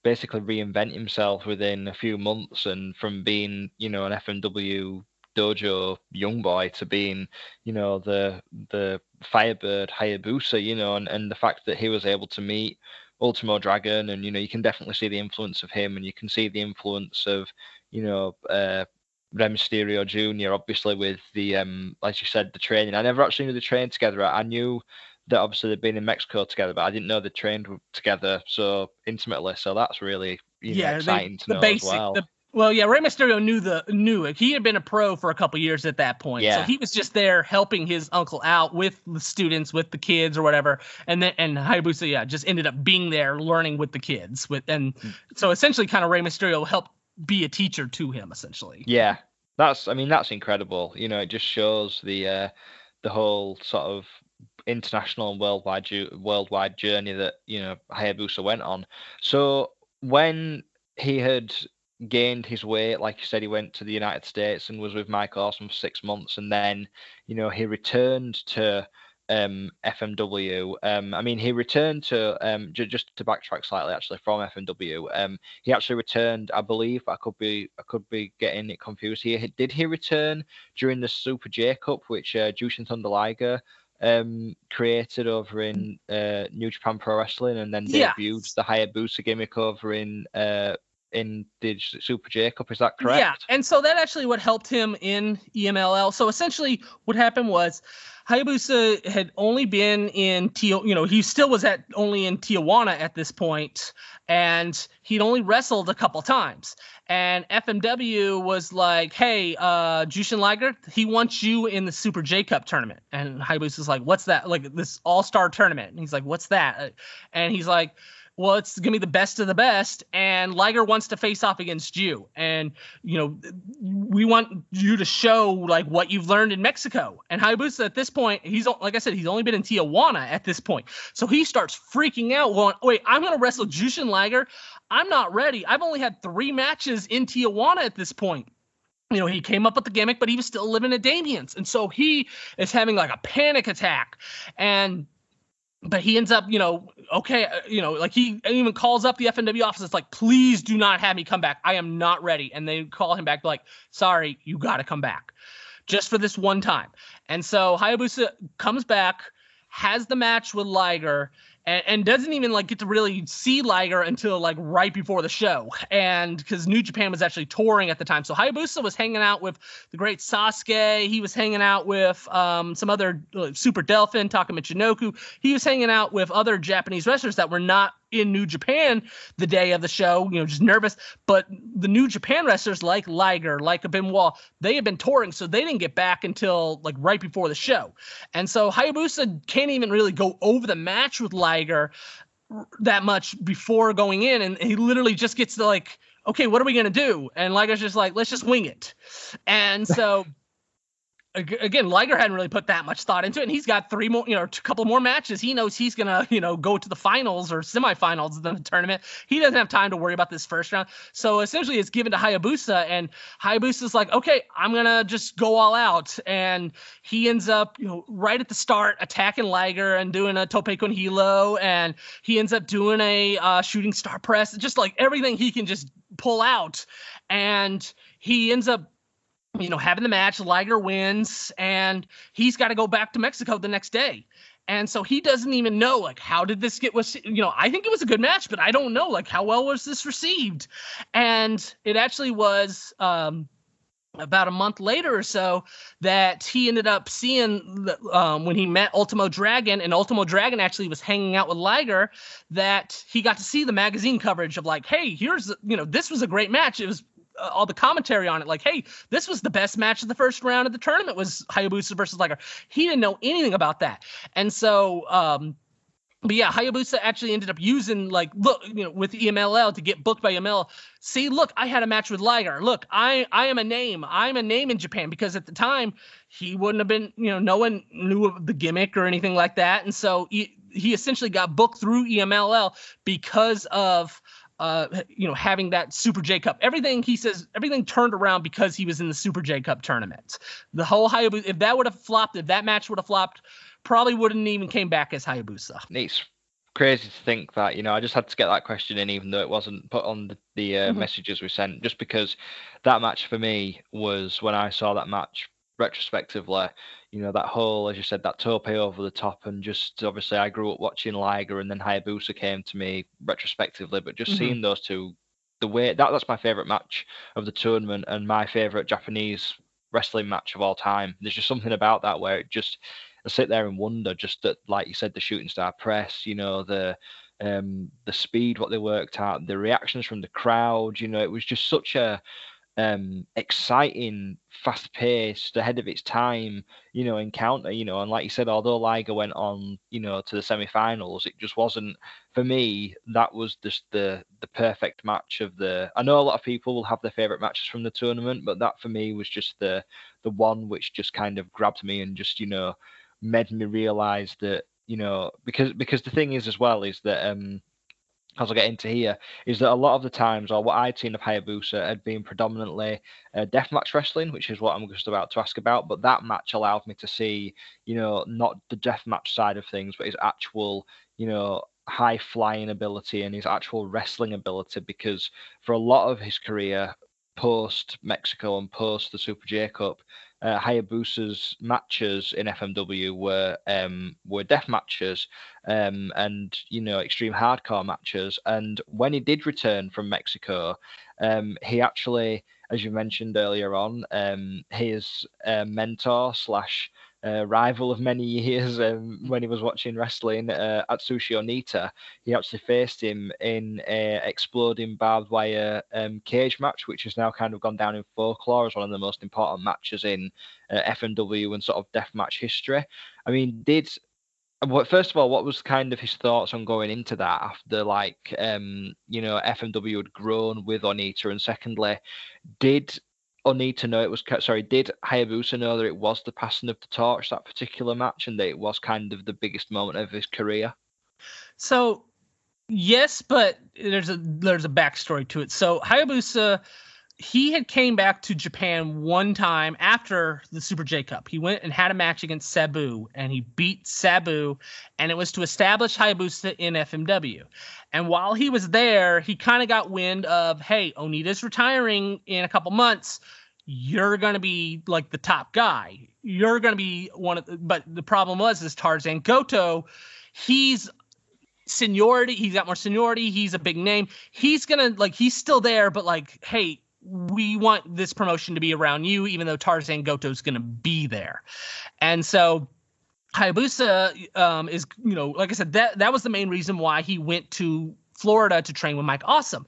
basically reinvent himself within a few months and from being, you know, an FMW dojo young boy to being, you know, the the Firebird Hayabusa, you know, and, and the fact that he was able to meet Ultimo Dragon, and you know you can definitely see the influence of him, and you can see the influence of you know uh, Mysterio Jr. Obviously with the um, as you said, the training. I never actually knew the trained together. I knew that obviously they've been in Mexico together, but I didn't know they trained together so intimately. So that's really you know, yeah, they- exciting to the know basic. as well. The, well, yeah, Rey Mysterio knew the knew it. He had been a pro for a couple years at that point, so Yeah. he was just there helping his uncle out with the students, with the kids or whatever. And then and Hayabusa, yeah, just ended up being there learning with the kids. With and Mm. so essentially, kind of Rey Mysterio helped be a teacher to him, essentially. Yeah, that's. I mean, that's incredible. You know, it just shows the uh, the whole sort of international and worldwide worldwide journey that you know Hayabusa went on. So when he had gained his weight, like you said, he went to the United States and was with Mike Awesome for six months, and then you know he returned to um, FMW. Um, I mean, he returned to um, ju- just to backtrack slightly, actually, from FMW. Um, he actually returned, I believe. I could be, I could be getting it confused here. Did he return during the Super J Cup, which uh, Jushin Thunder Liger um, created over in uh, New Japan Pro Wrestling, and then Yeah. debuted the Hayabusa gimmick over in uh, in the Super J Cup? Is that correct? Yeah, and so that actually what helped him in EMLL. So essentially, what happened was Hayabusa had only been in Tio, you know, he still was at only in Tijuana at this point, and he'd only wrestled a couple times. And FMW was like, "Hey, uh, Jushin Liger, he wants you in the Super J Cup tournament." And Hayabusa's like, "What's that? Like this All Star tournament?" And he's like, "What's that?" And he's like, well, it's gonna be the best of the best, and Liger wants to face off against you, and you know, we want you to show like what you've learned in Mexico. And Hayabusa at this point, he's like I said, he's only been in Tijuana at this point, so he starts freaking out, going, "Wait, I'm gonna wrestle Jushin Liger. I'm not ready. I've only had three matches in Tijuana at this point." you know, he came up with the gimmick, but he was still living at Damien's. And so he is having like a panic attack. And but he ends up, you know, okay, uh, you know, like he even calls up the FMW office. It's like, please do not have me come back. I am not ready. And they call him back, like, sorry, you got to come back just for this one time. And so Hayabusa comes back, has the match with Liger, and, and, doesn't even like get to really see Liger until like right before the show. And because New Japan was actually touring at the time, so Hayabusa was hanging out with the great Sasuke. He was hanging out with um, some other like, Super Delphin, Taka Michinoku. He was hanging out with other Japanese wrestlers that were not in New Japan the day of the show, you know, just nervous. But the New Japan wrestlers like Liger, like Benoit, they had been touring, so they didn't get back until like right before the show. And so Hayabusa can't even really go over the match with Liger that much before going in, and he literally just gets to like, okay, what are we gonna do? And Liger's just like, let's just wing it. And so again, Liger hadn't really put that much thought into it, and he's got three more, you know, a couple more matches. He knows he's gonna, you know, go to the finals or semifinals of the tournament. He doesn't have time to worry about this first round. So essentially, it's given to Hayabusa, and Hayabusa's like, okay, I'm gonna just go all out, and he ends up, you know, right at the start attacking Liger and doing a tope con hilo, and he ends up doing a uh, shooting star press, just like everything he can just pull out, and he ends up you know, having the match, Liger wins, and he's got to go back to Mexico the next day. And so he doesn't even know, like, how did this get was, you know, I think it was a good match, but I don't know, like, how well was this received? And it actually was um, about a month later or so that he ended up seeing um, when he met Ultimo Dragon, and Ultimo Dragon actually was hanging out with Liger, that he got to see the magazine coverage of like, hey, here's, you know, this was a great match. It was uh, all the commentary on it like hey this was the best match of the first round of the tournament was hayabusa versus liger he didn't know anything about that and so um but yeah, Hayabusa actually ended up using like look, you know, with EMLL to get booked by EML. See, look, I had a match with Liger. Look, I I am a name. I'm a name in Japan because at the time he wouldn't have been, you know, no one knew of the gimmick or anything like that, and so he he essentially got booked through EMLL because of uh, you know, having that Super J Cup. Everything he says, everything turned around because he was in the Super J Cup tournament. The whole Hayabusa, if that would have flopped, if that match would have flopped, probably wouldn't even came back as Hayabusa. It's crazy to think that, you know, I just had to get that question in, even though it wasn't put on the, the uh, mm-hmm. messages we sent, just because that match for me was when I saw that match retrospectively you know that whole as you said that tope over the top and just obviously i grew up watching liger and then hayabusa came to me retrospectively but just mm-hmm. seeing those two the way that that's my favorite match of the tournament and my favorite japanese wrestling match of all time there's just something about that where it just i sit there and wonder just that like you said the shooting star press you know the um the speed what they worked out the reactions from the crowd you know it was just such a um, exciting, fast paced, ahead of its time, you know, encounter, you know, and like you said, although Liger went on, you know, to the semi finals, it just wasn't for me, that was just the the perfect match of the I know a lot of people will have their favourite matches from the tournament, but that for me was just the the one which just kind of grabbed me and just, you know, made me realise that, you know, because because the thing is as well is that um as I get into here, is that a lot of the times, or what I'd seen of Hayabusa had been predominantly uh, deathmatch wrestling, which is what I'm just about to ask about. But that match allowed me to see, you know, not the deathmatch side of things, but his actual, you know, high flying ability and his actual wrestling ability. Because for a lot of his career, post Mexico and post the Super J Cup, uh, Hayabusa's matches in FMW were um, were death matches um, and you know extreme hardcore matches. And when he did return from Mexico, um, he actually, as you mentioned earlier on, um, his uh, mentor slash uh, rival of many years um, when he was watching wrestling uh, Atsushi Onita. He actually faced him in a exploding barbed wire um, cage match, which has now kind of gone down in folklore as one of the most important matches in uh, FMW and sort of death match history. I mean, did what first of all, what was kind of his thoughts on going into that after like um, you know FMW had grown with Onita, and secondly, did Onita know it was sorry, did Hayabusa know that it was the passing of the torch that particular match and that it was kind of the biggest moment of his career? So yes, but there's a there's a backstory to it. So Hayabusa he had came back to Japan one time after the Super J Cup. He went and had a match against Sabu and he beat Sabu and it was to establish Hayabusa in FMW. And while he was there, he kind of got wind of, hey, Onita's retiring in a couple months. You're going to be like the top guy. You're going to be one of the, but the problem was is Tarzan Goto, he's seniority, he's got more seniority, he's a big name. He's going to like he's still there but like, hey, we want this promotion to be around you, even though Tarzan Goto is going to be there. And so Hayabusa um, is, you know, like I said, that that was the main reason why he went to Florida to train with Mike Awesome.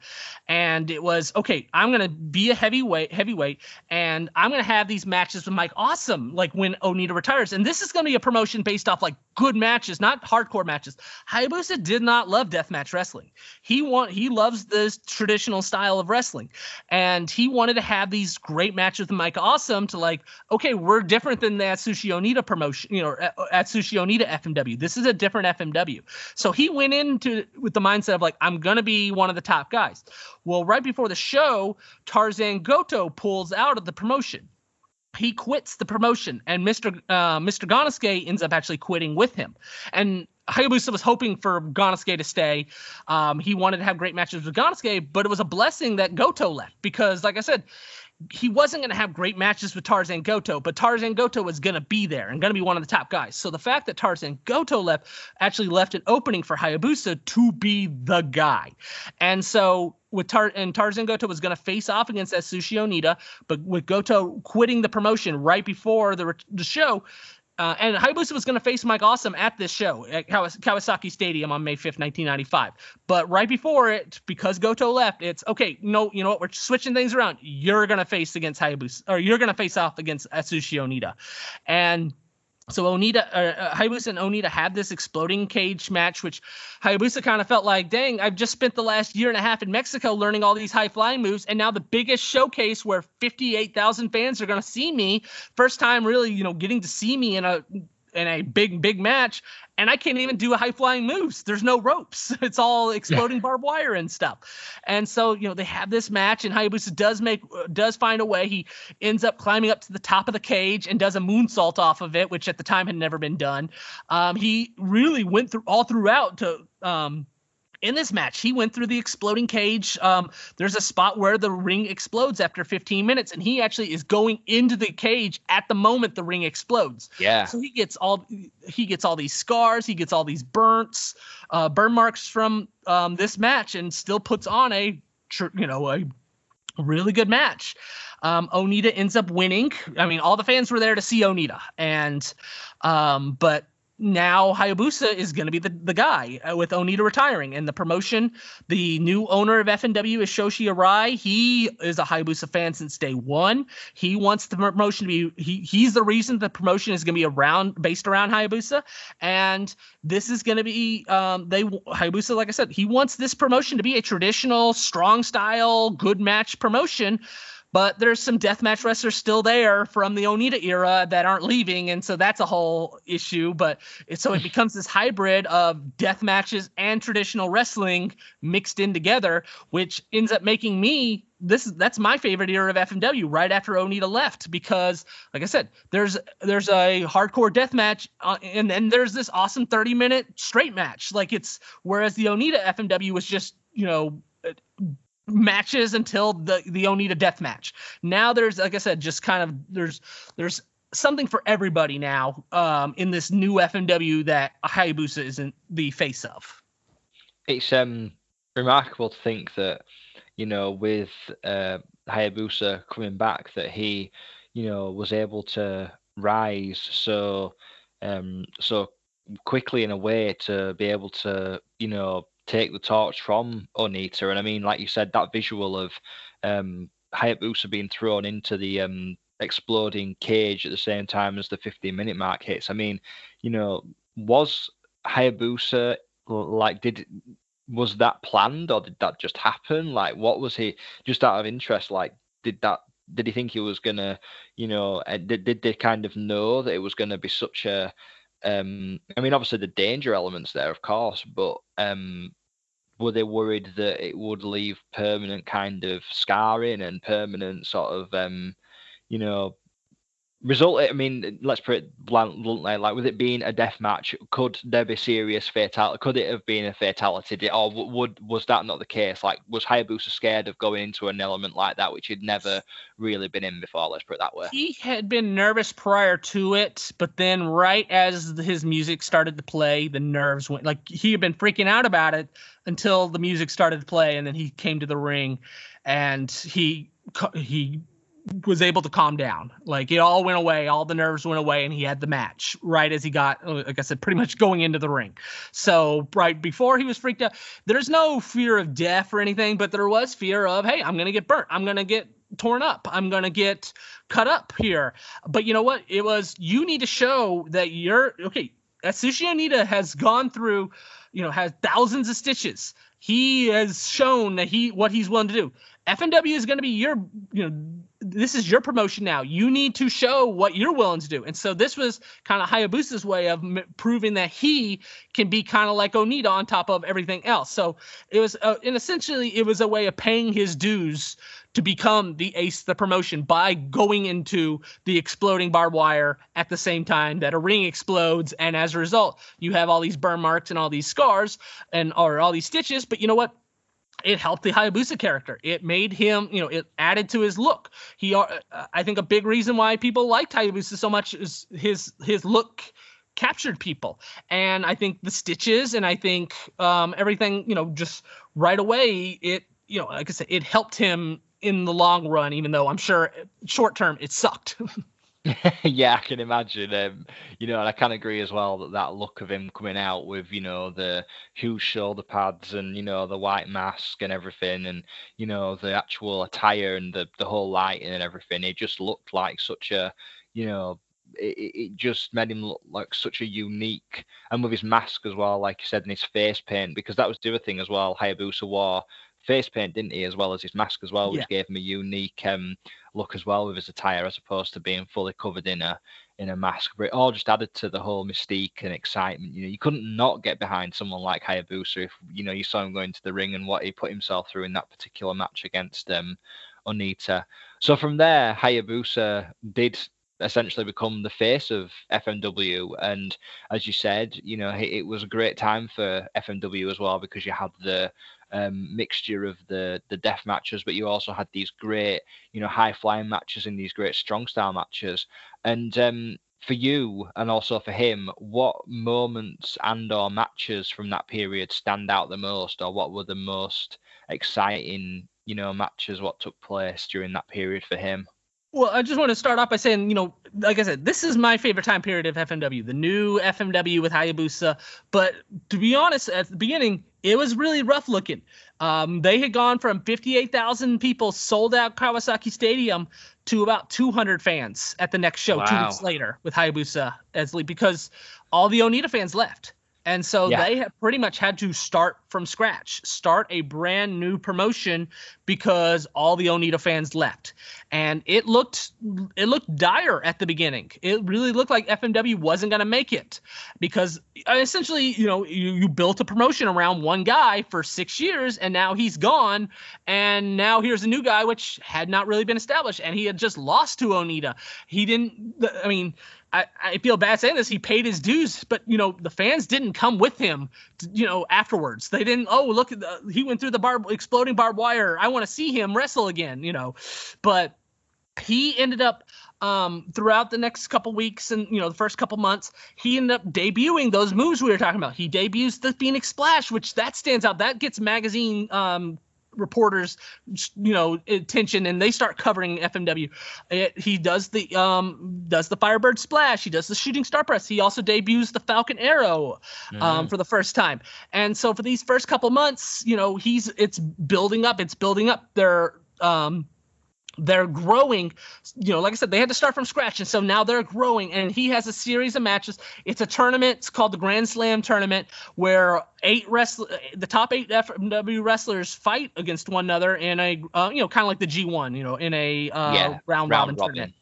And it was okay, I'm gonna be a heavyweight heavyweight and I'm gonna have these matches with Mike Awesome, like when Onita retires. And this is gonna be a promotion based off like good matches, not hardcore matches. Hayabusa did not love deathmatch wrestling. He want he loves this traditional style of wrestling. And he wanted to have these great matches with Mike Awesome to like, okay, we're different than the Atsushi Onita promotion, you know, Atsushi Onita FMW. This is a different FMW. So he went into with the mindset of like, I'm gonna be one of the top guys. Well, right before the show, Tarzan Goto pulls out of the promotion. He quits the promotion, and Mr. Uh, Mr. Gannosuke ends up actually quitting with him. And Hayabusa was hoping for Gannosuke to stay. Um, he wanted to have great matches with Gannosuke, but it was a blessing that Goto left because, like I said, he wasn't going to have great matches with Tarzan Goto, but Tarzan Goto was going to be there and going to be one of the top guys. So the fact that Tarzan Goto left actually left an opening for Hayabusa to be the guy. And so with Tar and Tarzan Goto was going to face off against Atsushi Onita, but with Goto quitting the promotion right before the the show, uh, and Hayabusa was going to face Mike Awesome at this show at Kawasaki Stadium on May 5th, 1995. But right before it, because Goto left, it's okay. No, you know what? We're switching things around. You're going to face against Hayabusa, or you're going to face off against Atsushi Onita, and so Onita, uh, uh, Hayabusa and Onita had this exploding cage match, which Hayabusa kind of felt like, dang, I've just spent the last year and a half in Mexico learning all these high flying moves, and now the biggest showcase where 58,000 fans are going to see me, first time really, you know, getting to see me in a in a big big match and I can't even do a high flying moves. There's no ropes. It's all exploding barbed wire and stuff. And so, you know, they have this match and Hayabusa does make does find a way. He ends up climbing up to the top of the cage and does a moonsault off of it, which at the time had never been done. Um, he really went through all throughout to um, in this match, he went through the exploding cage. Um, there's a spot where the ring explodes after 15 minutes, and he actually is going into the cage at the moment the ring explodes. Yeah. So he gets all he gets all these scars, he gets all these burns, uh, burn marks from um, this match, and still puts on a you know a really good match. Um, Onita ends up winning. I mean, all the fans were there to see Onita, and um, but now Hayabusa is going to be the, the guy uh, with Onita retiring and the promotion. The new owner of FMW is Shoichi Arai. He is a Hayabusa fan since day one. He wants the promotion to be he he's the reason the promotion is going to be around based around Hayabusa, and this is going to be um, they Hayabusa like I said he wants this promotion to be a traditional strong style good match promotion but there's some deathmatch wrestlers still there from the Onita era that aren't leaving, and so that's a whole issue. But it, so it becomes this hybrid of death matches and traditional wrestling mixed in together, which ends up making me this is that's my favorite era of FMW right after Onita left because like I said there's there's a hardcore death match uh, and then there's this awesome 30 minute straight match like it's whereas the Onita FMW was just you know matches until the the Onita death match. Now there's like I said, just kind of there's there's something for everybody now um, in this new FMW that Hayabusa isn't the face of. It's um remarkable to think that you know with uh, Hayabusa coming back that he you know was able to rise so um so quickly in a way to be able to you know take the torch from Onita. And I mean, like you said, that visual of um, Hayabusa being thrown into the um, exploding cage at the same time as the 15 minute mark hits. I mean, you know, was Hayabusa like, did was that planned or did that just happen? Like, what was he just out of interest? Like, did that did he think he was gonna, you know, did did they kind of know that it was gonna be such a um, I mean, obviously the danger elements there, of course, but um, were they worried that it would leave permanent kind of scarring and permanent sort of um, you know result i mean let's put it bluntly like with it being a death match could there be serious fatality could it have been a fatality? Or would was that not the case? Like was hayabusa scared of going into an element like that which he'd never really been in before let's put it that way? He had been nervous prior to it but then right as his music started to play the nerves went like he had been freaking out about it until the music started to play and then he came to the ring and he he was able to calm down. Like it all went away, all the nerves went away, and he had the match right as he got, uh, like I said, pretty much going into the ring. So right before he was freaked out, there's no fear of death or anything, but there was fear of, hey, I'm gonna get burnt, I'm gonna get torn up, I'm gonna get cut up here. But you know what? It was you need to show that you're okay. Atsushi Onita has gone through, you know, has thousands of stitches. He has shown that he what he's willing to do. FMW is going to be your, you know, this is your promotion now. You need to show what you're willing to do. And so this was kind of Hayabusa's way of m- proving that he can be kind of like Onita on top of everything else. So it was, uh, and essentially, it was a way of paying his dues to become the ace the promotion by going into the exploding barbed wire at the same time that a ring explodes. And as a result, you have all these burn marks and all these scars and or all these stitches. But you know what? It helped the Hayabusa character. It made him, you know, it added to his look. He, uh, I think, a big reason why people liked Hayabusa so much is his his look captured people, and I think the stitches and I think um, everything, you know, just right away it, you know, like I said, it helped him in the long run. Even though I'm sure short term it sucked. yeah, I can imagine. Um, you know, and I can agree as well that that look of him coming out with you know the huge shoulder pads and you know the white mask and everything, and you know the actual attire and the the whole lighting and everything, it just looked like such a you know it, it, just made him look like such a unique and with his mask as well like you said in his face paint because that was the other thing as well hayabusa wore face paint, didn't he, as well as his mask as well, which yeah. gave him a unique um, look as well with his attire, as opposed to being fully covered in a in a mask. But it all just added to the whole mystique and excitement. You know, you couldn't not get behind someone like Hayabusa if you know you saw him going to the ring and what he put himself through in that particular match against um, Onita. So from there, Hayabusa did essentially become the face of FMW. And as you said, you know, it, it was a great time for FMW as well because you had the um, mixture of the the death matches, but you also had these great, you know, high flying matches and these great strong style matches. And um, for you and also for him, what moments and or matches from that period stand out the most, or what were the most exciting, you know, matches? What took place during that period for him? Well, I just want to start off by saying, you know, like I said, this is my favorite time period of FMW, the new FMW with Hayabusa. But to be honest, at the beginning, it was really rough looking. Um, they had gone from 58,000 people sold out Kawasaki Stadium to about 200 fans at the next show wow. two weeks later with Hayabusa as lead because all the Onita fans left. And so yeah. they have pretty much had to start from scratch, start a brand new promotion because all the Onita fans left. And it looked it looked dire at the beginning. It really looked like FMW wasn't going to make it because uh, essentially, you know, you, you built a promotion around one guy for 6 years and now he's gone and now here's a new guy which had not really been established and he had just lost to Onita. He didn't I mean, I, I feel bad saying this. He paid his dues, but you know the fans didn't come with him. To, you know afterwards, they didn't. Oh, look at the he went through the bar exploding barbed wire. I want to see him wrestle again. You know, but he ended up um, throughout the next couple weeks and you know the first couple months, he ended up debuting those moves we were talking about. He debuts the Phoenix Splash, which that stands out. That gets magazine um, reporters, you know, attention, and they start covering FMW. It, he does the um does the Firebird Splash. He does the Shooting Star Press. He also debuts the Falcon Arrow um, mm. for the first time. And so for these first couple months, you know, he's it's building up. It's building up. Their um they're growing you know like i said they had to start from scratch and so now they're growing and he has a series of matches. It's a tournament it's called the grand slam tournament where eight wrestlers the top eight fmw wrestlers fight against one another in a uh, you know kind of like the g1 you know in a uh, yeah, round, robin, tournament.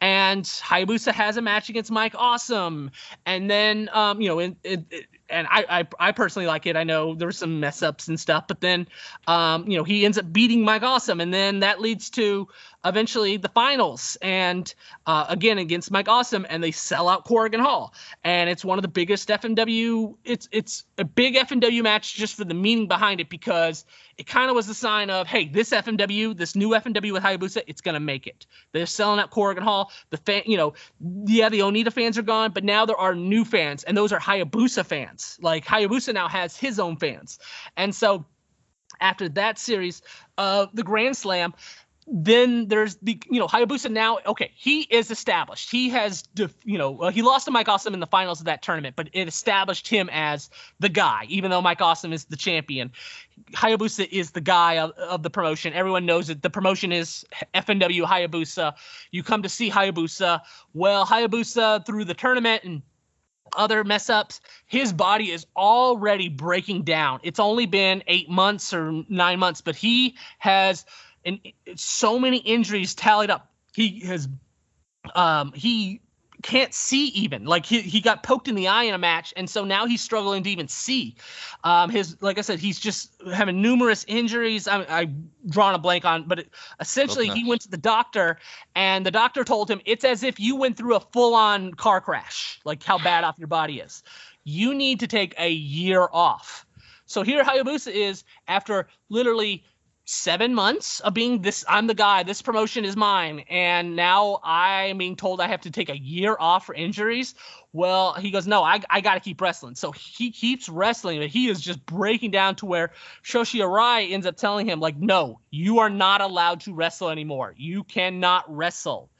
And Hayabusa has a match against Mike Awesome, and then um, you know, it, it, and I, I I personally like it. I know there were some mess ups and stuff, but then um, you know he ends up beating Mike Awesome, and then that leads to eventually the finals, and uh, again against Mike Awesome, and they sell out Korakuen Hall, and it's one of the biggest FMW. It's it's a big FMW match just for the meaning behind it because it kind of was a sign of hey, this FMW, this new FMW with Hayabusa, it's gonna make it. They're selling out Korakuen Hall. The fan, you know, yeah, the Onita fans are gone, but now there are new fans, and those are Hayabusa fans. Like Hayabusa now has his own fans, and so after that series of the Grand Slam, then there's the you know Hayabusa now okay he is established. He has def, you know uh, he lost to Mike Awesome in the finals of that tournament but it established him as the guy. Even though Mike Awesome is the champion Hayabusa is the guy of, of the promotion. Everyone knows it the promotion is FMW Hayabusa. You come to see Hayabusa. Well Hayabusa through the tournament and other mess ups, his body is already breaking down. It's only been eight months or nine months, but he has and so many injuries tallied up. He has um he can't see even. Like he, he got poked in the eye in a match and so now he's struggling to even see. Um his like i said he's just having numerous injuries. I'm i drawn a blank on but it, essentially he went to the doctor and the doctor told him it's as if you went through a full-on car crash like how bad off your body is. You need to take a year off. So here hayabusa is after literally seven months of being this i'm the guy this promotion is mine and now i'm being told i have to take a year off for injuries. Well he goes no i, I gotta keep wrestling. So he keeps wrestling but he is just breaking down to where Shoichi Arai ends up telling him like no you are not allowed to wrestle anymore. You cannot wrestle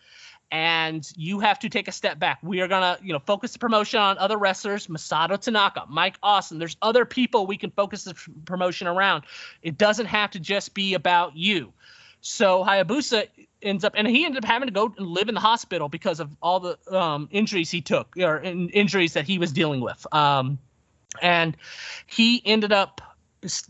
and you have to take a step back. We are gonna, you know, focus the promotion on other wrestlers, Masato Tanaka, Mike Awesome. There's other people we can focus the promotion around. It doesn't have to just be about you. So Hayabusa ends up, and he ended up having to go and live in the hospital because of all the um, injuries he took or in, injuries that he was dealing with. Um, and he ended up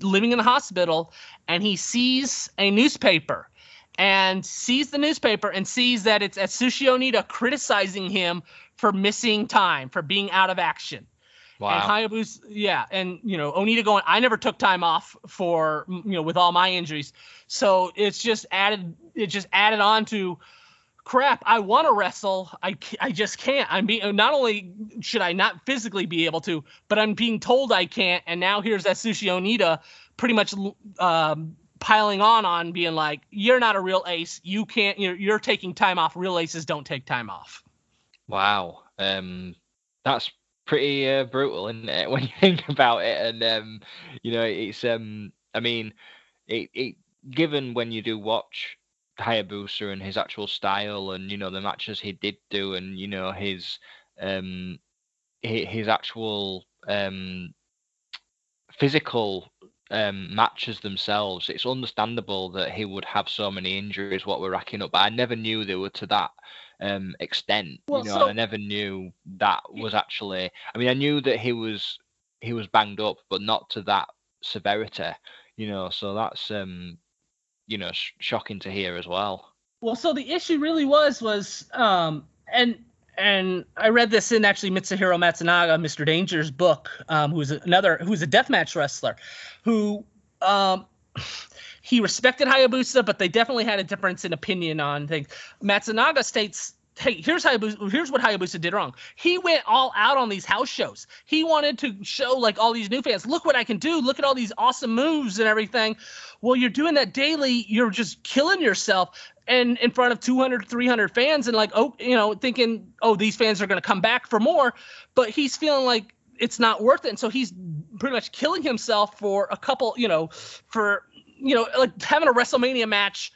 living in the hospital, and he sees a newspaper and sees the newspaper and sees that it's Atsushi Onita criticizing him for missing time, for being out of action. Wow. And Hayabusa, yeah, and you know Onita going, I never took time off for you know with all my injuries, so it's just added, it just added on to, crap. I want to wrestle, I I just can't. I'm being not only should I not physically be able to, but I'm being told I can't, and now here's Atsushi Onita pretty much um, piling on on being like you're not a real ace. You can't you're, you're taking time off. Real aces don't take time off. Wow. Um that's pretty uh, brutal isn't it when you think about it? And um you know it's um i mean it, it given when you do watch Hayabusa and his actual style and you know the matches he did do and you know his um his, his actual um physical um, matches themselves, it's understandable that he would have so many injuries. What we're racking up, but I never knew they were to that um, extent. Well, you know, so, I never knew that was actually. I mean, I knew that he was he was banged up, but not to that severity. You know, so that's um, you know, sh- shocking to hear as well. Well, so the issue really was was um, and and I read this in actually Mitsuhiro Matsunaga, Mr. Danger's book, um, who's another who's a deathmatch wrestler, who um, he respected Hayabusa, but they definitely had a difference in opinion on things. Matsunaga states hey, here's Hayabusa, here's what Hayabusa did wrong. He went all out on these house shows. He wanted to show like all these new fans, look what I can do. Look at all these awesome moves and everything. Well, you're doing that daily. You're just killing yourself and in front of 200 300 fans and like oh you know thinking oh these fans are going to come back for more but he's feeling like it's not worth it. And so he's pretty much killing himself for a couple you know for you know like having a wrestlemania match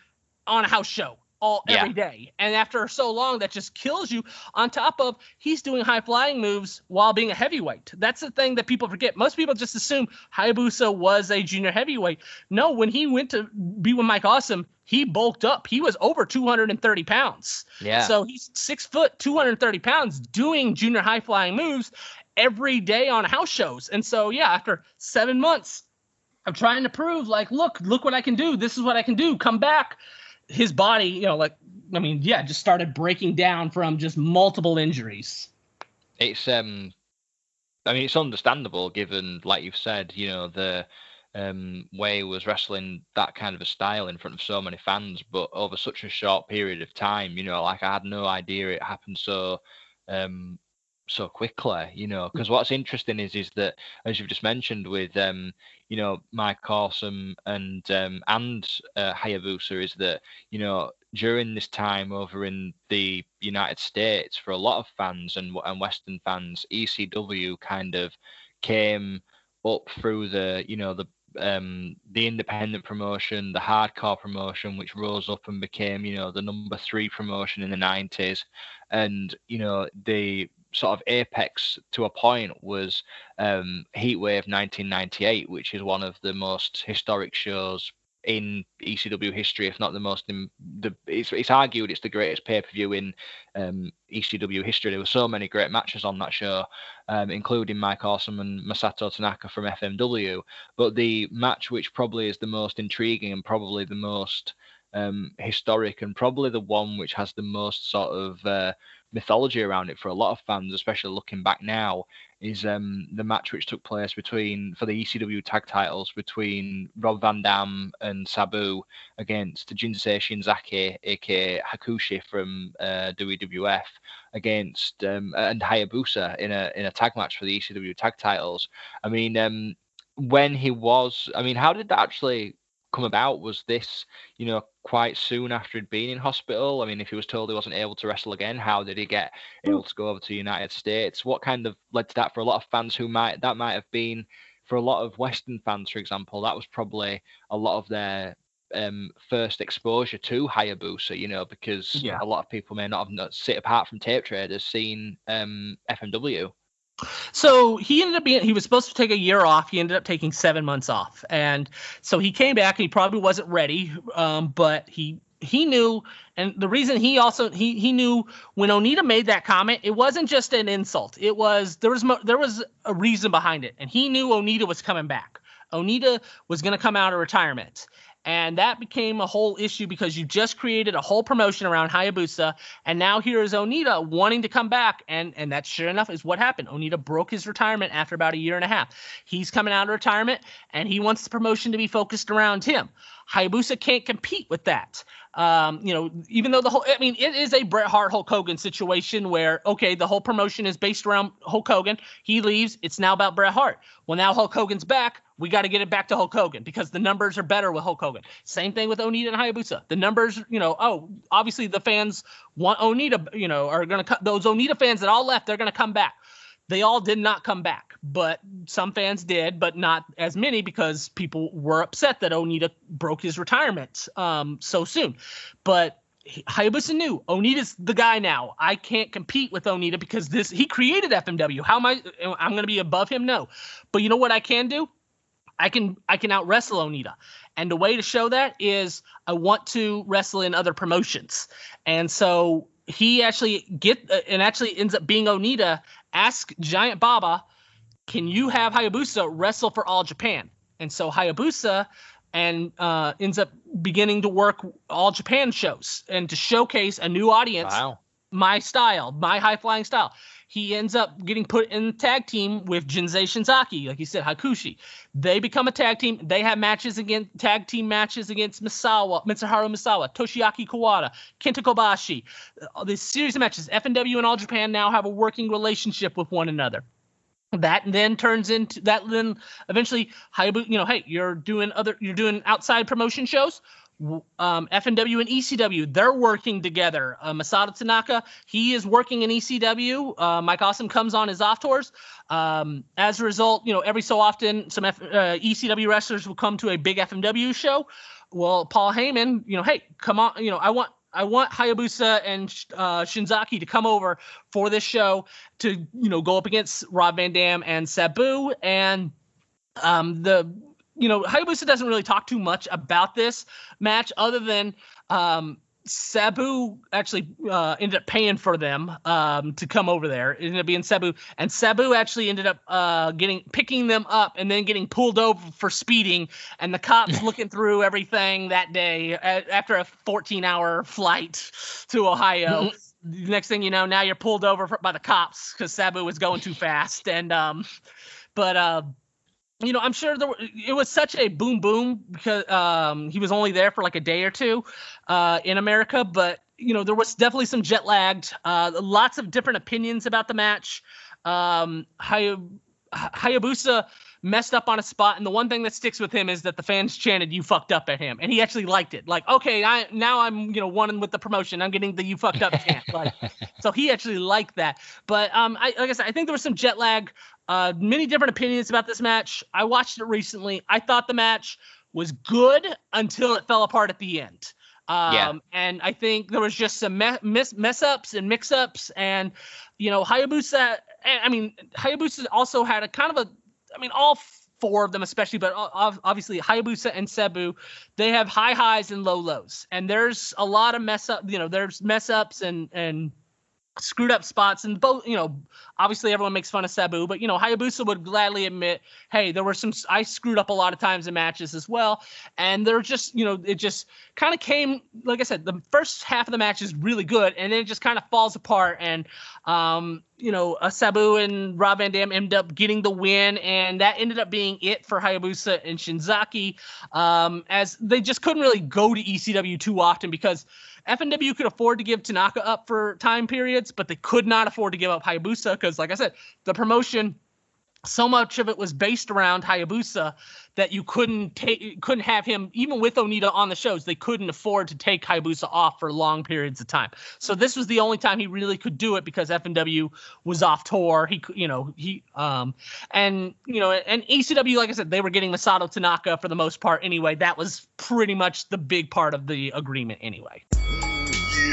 on a house show all yeah. every day. And after so long, that just kills you. On top of he's doing high flying moves while being a heavyweight. That's the thing that people forget. Most people just assume Hayabusa was a junior heavyweight. No, when he went to be with Mike Awesome, he bulked up. He was over 230 pounds. Yeah. So he's six foot, 230 pounds, doing junior high flying moves every day on house shows. And so yeah, after seven months. I'm trying to prove, like, look, look what I can do. This is what I can do. Come back his body, you know, like I mean, yeah, just started breaking down from just multiple injuries. It's um I mean, it's understandable given, like you've said, you know, the um, way was wrestling that kind of a style in front of so many fans, but over such a short period of time, you know, like I had no idea it happened so um, so quickly, you know. Because what's interesting is is that as you've just mentioned with um, you know, Mike Awesome and um, and uh, Hayabusa is that you know during this time over in the United States for a lot of fans and and Western fans, ECW kind of came up through the you know the um, the independent promotion, the hardcore promotion, which rose up and became, you know, the number three promotion in the 90s. And, you know, the sort of apex to a point was um, Heatwave 1998, which is one of the most historic shows in ECW history, if not the most. In the it's, it's argued it's the greatest pay per view in um, ECW history. There were so many great matches on that show, um, including Mike Awesome and Masato Tanaka from FMW. But the match which probably is the most intriguing and probably the most um, historic and probably the one which has the most sort of uh, mythology around it for a lot of fans, especially looking back now, is um, the match which took place between for the ECW tag titles between Rob Van Dam and Sabu against Jinsei Shinzaki, aka Hakushi from uh, WWF, against um, and Hayabusa in a in a tag match for the ECW tag titles. I mean, um, when he was, I mean, how did that actually come about? Was this, you know, quite soon after he'd been in hospital? I mean, if he was told he wasn't able to wrestle again, how did he get able to go over to the United States? What kind of led to that for a lot of fans who might that might have been for a lot of Western fans, for example, that was probably a lot of their um, first exposure to Hayabusa, you know, because Yeah. a lot of people may not have not sit apart from tape traders seen um, FMW. So he ended up being he was supposed to take a year off. He ended up taking seven months off, and so he came back. and He probably wasn't ready, um, but he he knew, and the reason he also he he knew when Onita made that comment, it wasn't just an insult. It was there was mo- there was a reason behind it, and he knew Onita was coming back. Onita was going to come out of retirement. And that became a whole issue because you just created a whole promotion around Hayabusa, and now here is Onita wanting to come back, and and that sure enough is what happened. Onita broke his retirement after about a year and a half. He's coming out of retirement, and he wants the promotion to be focused around him. Hayabusa can't compete with that. Um, you know, even though the whole, I mean, it is a Bret Hart Hulk Hogan situation where, okay, the whole promotion is based around Hulk Hogan. He leaves. It's now about Bret Hart. Well, now Hulk Hogan's back. We got to get it back to Hulk Hogan because the numbers are better with Hulk Hogan. Same thing with Onita and Hayabusa. The numbers, you know, oh, obviously the fans want Onita, you know, are going to cut those Onita fans that all left. They're going to come back. They all did not come back, but some fans did, but not as many because people were upset that Onita broke his retirement um, so soon. But Hayabusa knew Onita's the guy now. I can't compete with Onita because this he created FMW. How am I? I'm going to be above him? No. But you know what I can do? I can I can out wrestle Onita, and the way to show that is I want to wrestle in other promotions, and so he actually get uh, and actually ends up being Onita. Ask Giant Baba, can you have Hayabusa wrestle for All Japan? And so Hayabusa and uh, ends up beginning to work All Japan shows and to showcase a new audience Wow. my style, my high flying style. He ends up getting put in the tag team with Jinsei Shinzaki, like you said, Hakushi. They become a tag team. They have matches against tag team matches against Misawa, Mitsuharu Misawa, Toshiaki Kawada, Kenta Kobashi. This series of matches, FMW and All Japan now have a working relationship with one another. That then turns into that. Then eventually, you know, hey, you're doing other, you're doing outside promotion shows um, FMW and ECW, they're working together. Uh, Tanaka, he is working in ECW. Uh, Mike Awesome comes on his off tours. Um, as a result, you know, every so often, some F- uh, ECW wrestlers will come to a big FMW show. Well, Paul Heyman, you know, hey, come on, you know, I want. I want Hayabusa and uh, Shinzaki to come over for this show to, you know, go up against Rob Van Dam and Sabu. And um, the you know, Hayabusa doesn't really talk too much about this match other than um, Sabu actually uh, ended up paying for them um, to come over there. It ended up being Sabu, and Sabu actually ended up uh, getting picking them up and then getting pulled over for speeding. And the cops looking through everything that day a- after a 14-hour flight to Ohio. next thing you know, now you're pulled over by the cops because Sabu was going too fast. And um, but uh, you know, I'm sure there were, it was such a boom boom because um he was only there for like a day or two uh in America, but you know there was definitely some jet lagged. Uh, lots of different opinions about the match. Um, Hay- Hayabusa messed up on a spot, and the one thing that sticks with him is that the fans chanted "You fucked up" at him, and he actually liked it. Like, okay, I now I'm you know one with the promotion. I'm getting the "You fucked up" chant. Like, so he actually liked that. But um, I like I said, I think there was some jet lag. Uh, many different opinions about this match. I watched it recently. I thought the match was good until it fell apart at the end. Um, Yeah. And I think there was just some me- mess, mess ups and mix ups. And, you know, Hayabusa, I I mean, Hayabusa also had a kind of a, I mean, all four of them, especially, but obviously Hayabusa and Sabu, they have high highs and low lows. And there's a lot of mess up, you know, there's mess ups and, and, screwed up spots and both you know obviously everyone makes fun of Sabu but you know Hayabusa would gladly admit hey there were some I screwed up a lot of times in matches as well. And they're just you know it just kind of came like I said the first half of the match is really good and then it just kind of falls apart and um you know uh, Sabu and Rob Van Dam ended up getting the win and that ended up being it for Hayabusa and Shinzaki. Um as they just couldn't really go to ECW too often because FMW could afford to give Tanaka up for time periods, but they could not afford to give up Hayabusa because, like I said, the promotion, so much of it was based around Hayabusa that you couldn't take, couldn't have him even with Onita on the shows. They couldn't afford to take Hayabusa off for long periods of time. So this was the only time he really could do it because FMW was off tour. He, you know, he, um, and you know, and ECW, like I said, they were getting Masato Tanaka for the most part anyway. That was pretty much the big part of the agreement anyway.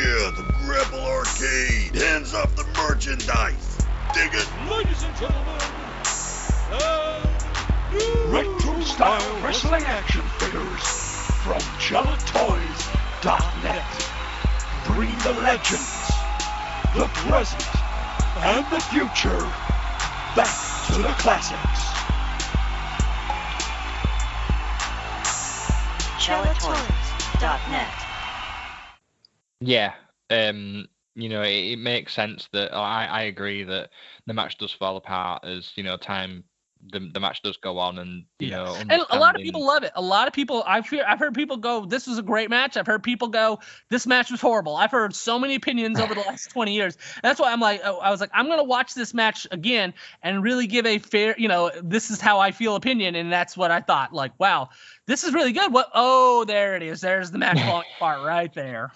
Yeah, the Grapple Arcade. Hands off the merchandise. Dig it. Ladies and gentlemen, uh, and retro style wrestling action figures from chellatoys.net. Bring the legends, the present, and the future back to the classics. Chellatoys.net. Yeah. Um, you know, it, it makes sense that oh, I, I agree that the match does fall apart as, you know, time the, the match does go on and you Yeah. know And a lot of people love it. A lot of people, I've heard, I've heard people go, "This was a great match." I've heard people go, "This match was horrible." I've heard so many opinions over the last twenty years. That's why I'm like, oh, I was like, I'm gonna watch this match again and really give a fair, you know, this is how I feel opinion, and that's what I thought. Like, wow, this is really good. What? Oh, there it is. There's the match falling apart right there.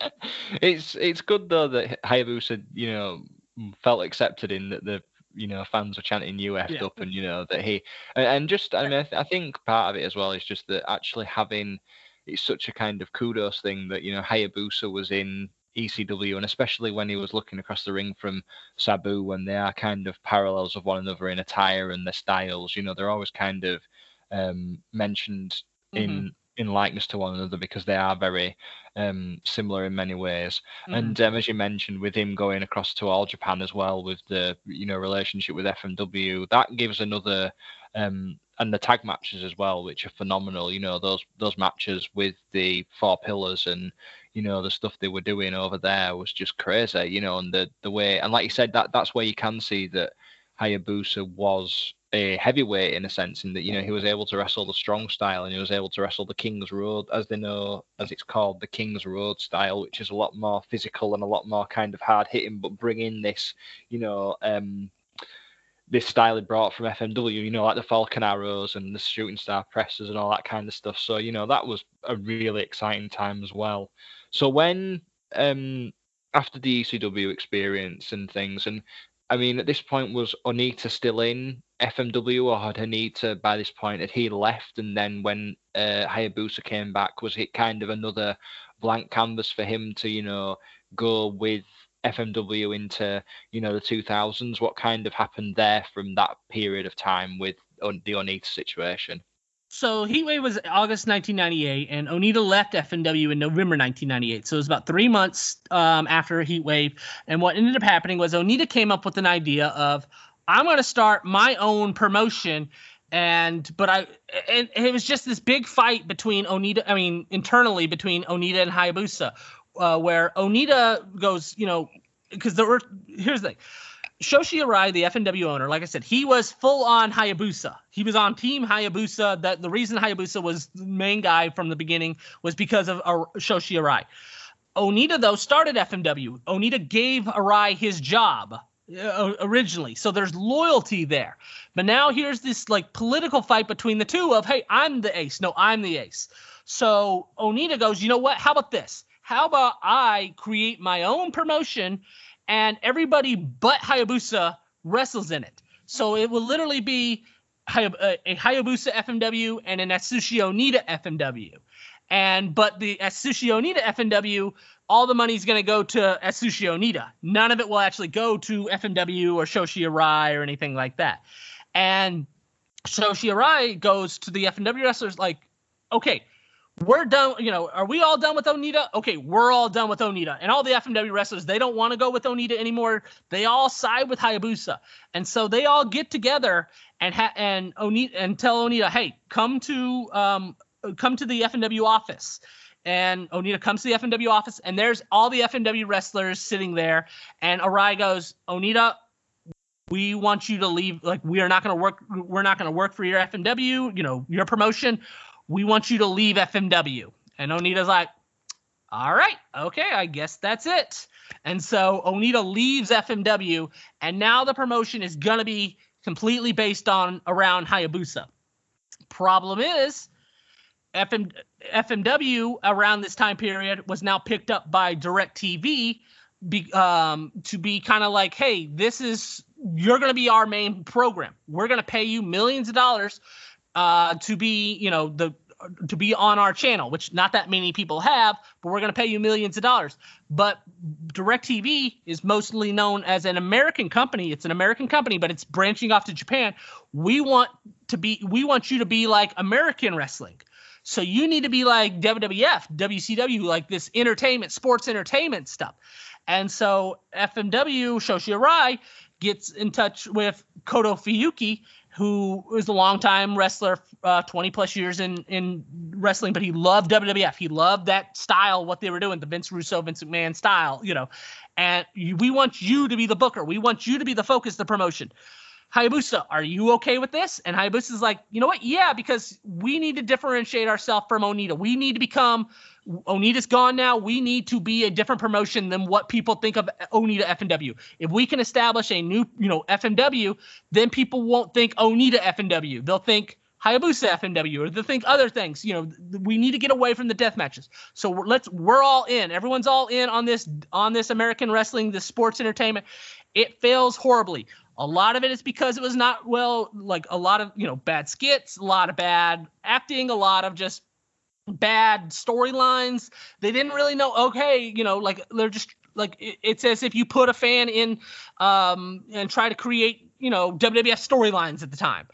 it's it's good though that Hayabusa, you know, felt accepted in that the you know fans were chanting UF Yeah. up and you know that he and, and just I mean I, th- I think part of it as well is just that actually having it's such a kind of kudos thing that you know Hayabusa was in ECW and especially when he was looking across the ring from Sabu when they are kind of parallels of one another in attire and their styles you know they're always kind of um mentioned in in likeness to one another because they are very um similar in many ways Mhm. and um, as you mentioned, with him going across to All Japan as well, with the you know relationship with FMW, that gives another um, and the tag matches as well, which are phenomenal. You know those those matches with the four pillars and you know the stuff they were doing over there was just crazy. You know, and the the way and like you said, that that's where you can see that Hayabusa was a heavyweight in a sense, in that you know he was able to wrestle the strong style and he was able to wrestle the King's Road, as they know, as it's called, the King's Road style, which is a lot more physical and a lot more kind of hard hitting, but bring in this, you know, um, this style he brought from FMW, you know, like the Falcon Arrows and the Shooting Star presses and all that kind of stuff. So you know that was a really exciting time as well. So when um after the ECW experience and things, and I mean, at this point, was Onita still in FMW, or had Onita by this point had he left? And then when uh, Hayabusa came back, was it kind of another blank canvas for him to, you know, go with FMW into, you know, the 2000s? What kind of happened there from that period of time with the Onita situation? So Heatwave was August 1998, and Onita left FMW in November 1998. So it was about three months um, after Heatwave. And what ended up happening was Onita came up with an idea of, I'm going to start my own promotion. And but I and it was just this big fight between Onita, I mean internally between Onita and Hayabusa. uh, where Onita goes, you know, because there were here's the thing. Shoichi Arai, the FMW owner, like I said, he was full on Hayabusa. He was on Team Hayabusa. That the reason Hayabusa was the main guy from the beginning was because of Shoichi Arai. Onita though started FMW. Onita gave Arai his job uh, originally, so there's loyalty there. But now here's this like political fight between the two of, hey, I'm the ace. No, I'm the ace. So Onita goes, you know what? How about this? How about I create my own promotion and everybody but Hayabusa wrestles in it. So it will literally be uh, a Hayabusa FMW and an Atsushi Onita FMW. And but the Atsushi Onita FMW, all the money is going to go to Atsushi Onita. None of it will actually go to FMW or Shoichi Arai or anything like that. And Shoichi Arai goes to the FMW wrestlers like, okay, we're done. You know, are we all done with Onita? Okay, we're all done with Onita. And all the FMW wrestlers, they don't want to go with Onita anymore. They all side with Hayabusa, and so they all get together and ha- and Onita and tell Onita, hey, come to um come to the FMW office. And Onita comes to the FMW office, and there's all the FMW wrestlers sitting there. And Arai goes, Onita, we want you to leave. Like, we are not going to work. We're not going to work for your FMW. You know, your promotion we want you to leave FMW. And Onita's like, all right, okay, I guess that's it. And so Onita leaves FMW, and now the promotion is gonna be completely based on around Hayabusa. Problem is, FM, FMW around this time period was now picked up by DirecTV be, um, to be kind of like, hey, this is you're to be our main program. We're to pay you millions of dollars uh, to be, you know, the to be on our channel, which not that many people have, but we're going to pay you millions of dollars. But DirecTV is mostly known as an American company. It's an American company, but it's branching off to Japan. We want to be we want you to be like American wrestling. So you need to be like WWF, WCW, like this entertainment, sports entertainment stuff. And so FMW Shoichi Arai gets in touch with Kodo Fuyuki who was a longtime wrestler, uh, 20 plus years in in wrestling, but he loved WWF. He loved that style, what they were doing, the Vince Russo, Vince McMahon style, you know. And we want you to be the booker. We want you to be the focus, the promotion. Hayabusa, are you okay with this? And Hayabusa's like, you know what? Yeah, because we need to differentiate ourselves from Onita. We need to become Onita's gone now. We need to be a different promotion than what people think of Onita FMW. If we can establish a new, you know, FMW, then people won't think Onita FMW. They'll think Hayabusa FMW or they'll think other things. You know, we need to get away from the death matches. So let's we're all in. Everyone's all in on this on this American wrestling, this sports entertainment. It fails horribly. A lot of it is because it was not well, like a lot of, you know, bad skits, a lot of bad acting, a lot of just bad storylines. They didn't really know, okay, you know, like they're just like it's as if you put a fan in um and try to create, you know, WWF storylines at the time.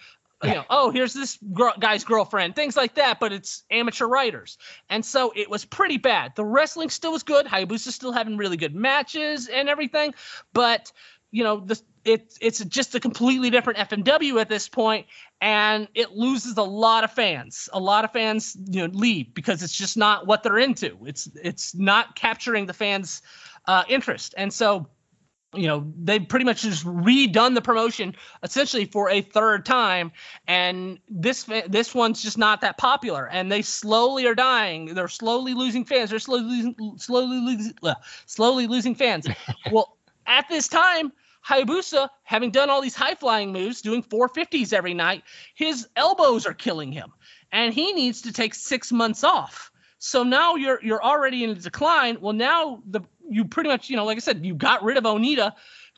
You know, oh, here's this girl, guy's girlfriend, things like that, but it's amateur writers. And so it was pretty bad. The wrestling still was good. Hayabusa still having really good matches and everything, but you know, the, it, it's just a completely different FMW at this point, and it loses a lot of fans. A lot of fans, you know, leave because it's just not what they're into. It's it's not capturing the fans' uh, interest, and so you know they pretty much just redone the promotion essentially for a third time and this this one's just not that popular and they slowly are dying they're slowly losing fans they're slowly losing slowly losing slowly losing fans well at this time Hayabusa, having done all these high flying moves, doing 450s every night, his elbows are killing him, and he needs to take six months off. So now you're you're already in a decline. Well, now the you pretty much you know like I said you got rid of Onita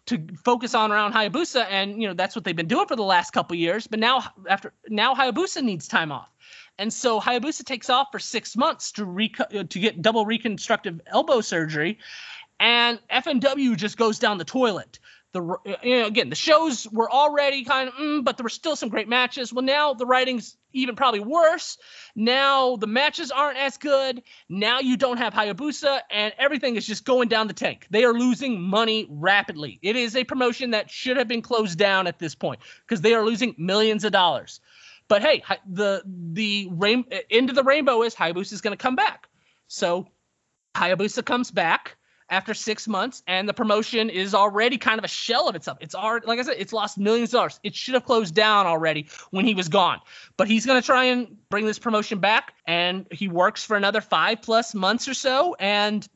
to focus on around Hayabusa, and you know that's what they've been doing for the last couple years. But now after now Hayabusa needs time off, and so Hayabusa takes off for six months to reco- uh, to get double reconstructive elbow surgery, and FMW just goes down the toilet the you know, again the shows were already kind of mm, but there were still some great matches. Well now the writing's even probably worse. Now the matches aren't as good. Now you don't have hayabusa and everything is just going down the tank. They are losing money rapidly. It is a promotion that should have been closed down at this point because they are losing millions of dollars. But hey the the rain, end of the rainbow is hayabusa is going to come back. So Hayabusa comes back after six months, and the promotion is already kind of a shell of itself. It's already, like I said, it's lost millions of dollars. It should have closed down already when he was gone. But he's going to try and bring this promotion back, and he works for another five plus months or so, and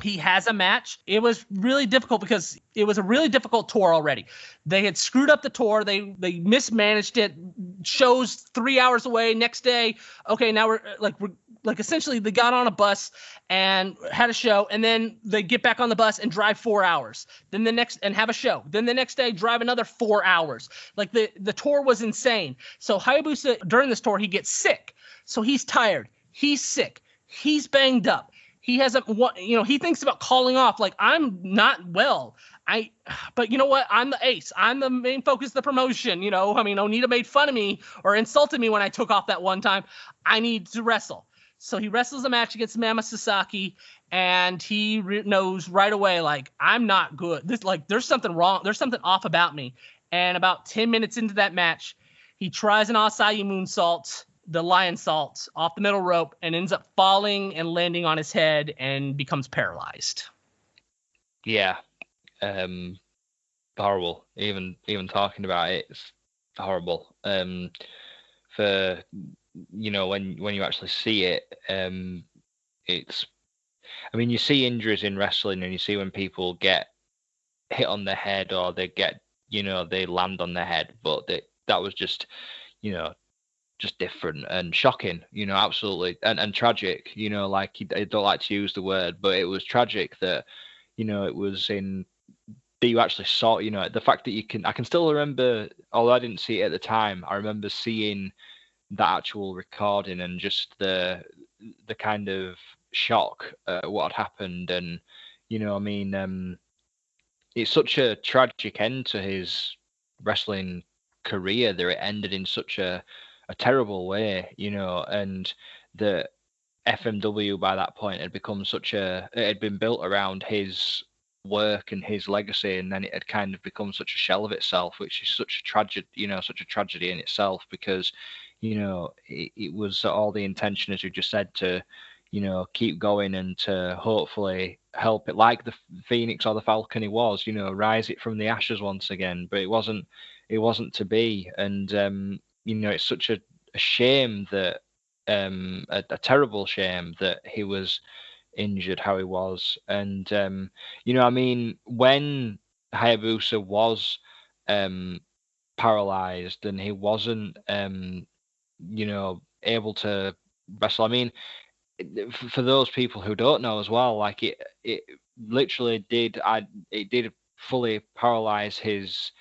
he has a match. It was really difficult because it was a really difficult tour already. They had screwed up the tour. They they mismanaged it. Shows three hours away. Next day, okay, now we're like we're like essentially they got on a bus and had a show, and then they get back on the bus and drive four hours. Then the next and have a show. Then the next day drive another four hours. Like the the tour was insane. So Hayabusa during this tour he gets sick. So he's tired. He's sick. He's banged up he hasn't what you know he thinks about calling off like i'm not well. I but you know what? I'm the ace. I'm the main focus of the promotion you know? I mean onita made fun of me or insulted me when i took off that one time. I need to wrestle. So he wrestles a match against Mammoth Sasaki and he re- knows right away like i'm not good. This like there's something wrong there's something off about me. And about 10 minutes into that match he tries an Asai moonsault the Lionsault off the middle rope and ends up falling and landing on his head and becomes paralyzed. Yeah. Um horrible. Even even talking about it, it's horrible. Um for you know, when when you actually see it, um it's I mean you see injuries in wrestling and you see when people get hit on the head or they get you know, they land on their head, but they, that was just, you know, just different and shocking, you know, absolutely, and and tragic, you know, like I don't like to use the word, but it was tragic that, you know, it was in that you actually saw, you know, the fact that you can, I can still remember, although I didn't see it at the time, I remember seeing that actual recording and just the the kind of shock at what had happened, and you know, I mean, um, it's such a tragic end to his wrestling career that it ended in such a a terrible way, you know, and the FMW by that point had become such a it had been built around his work and his legacy and then it had kind of become such a shell of itself which is such a tragedy you know such a tragedy in itself because you know it, it was all the intention as you just said to you know keep going and to hopefully help it like the phoenix or the falcon he was you know rise it from the ashes once again. But it wasn't it wasn't to be. And um you know, it's such a, a shame that um, a, a, terrible shame that he was injured how he was. And um, you know, I mean, when Hayabusa was um, paralyzed and he wasn't, um, you know, able to wrestle. I mean, for those people who don't know as well, like it, it literally did. I it did fully paralyze his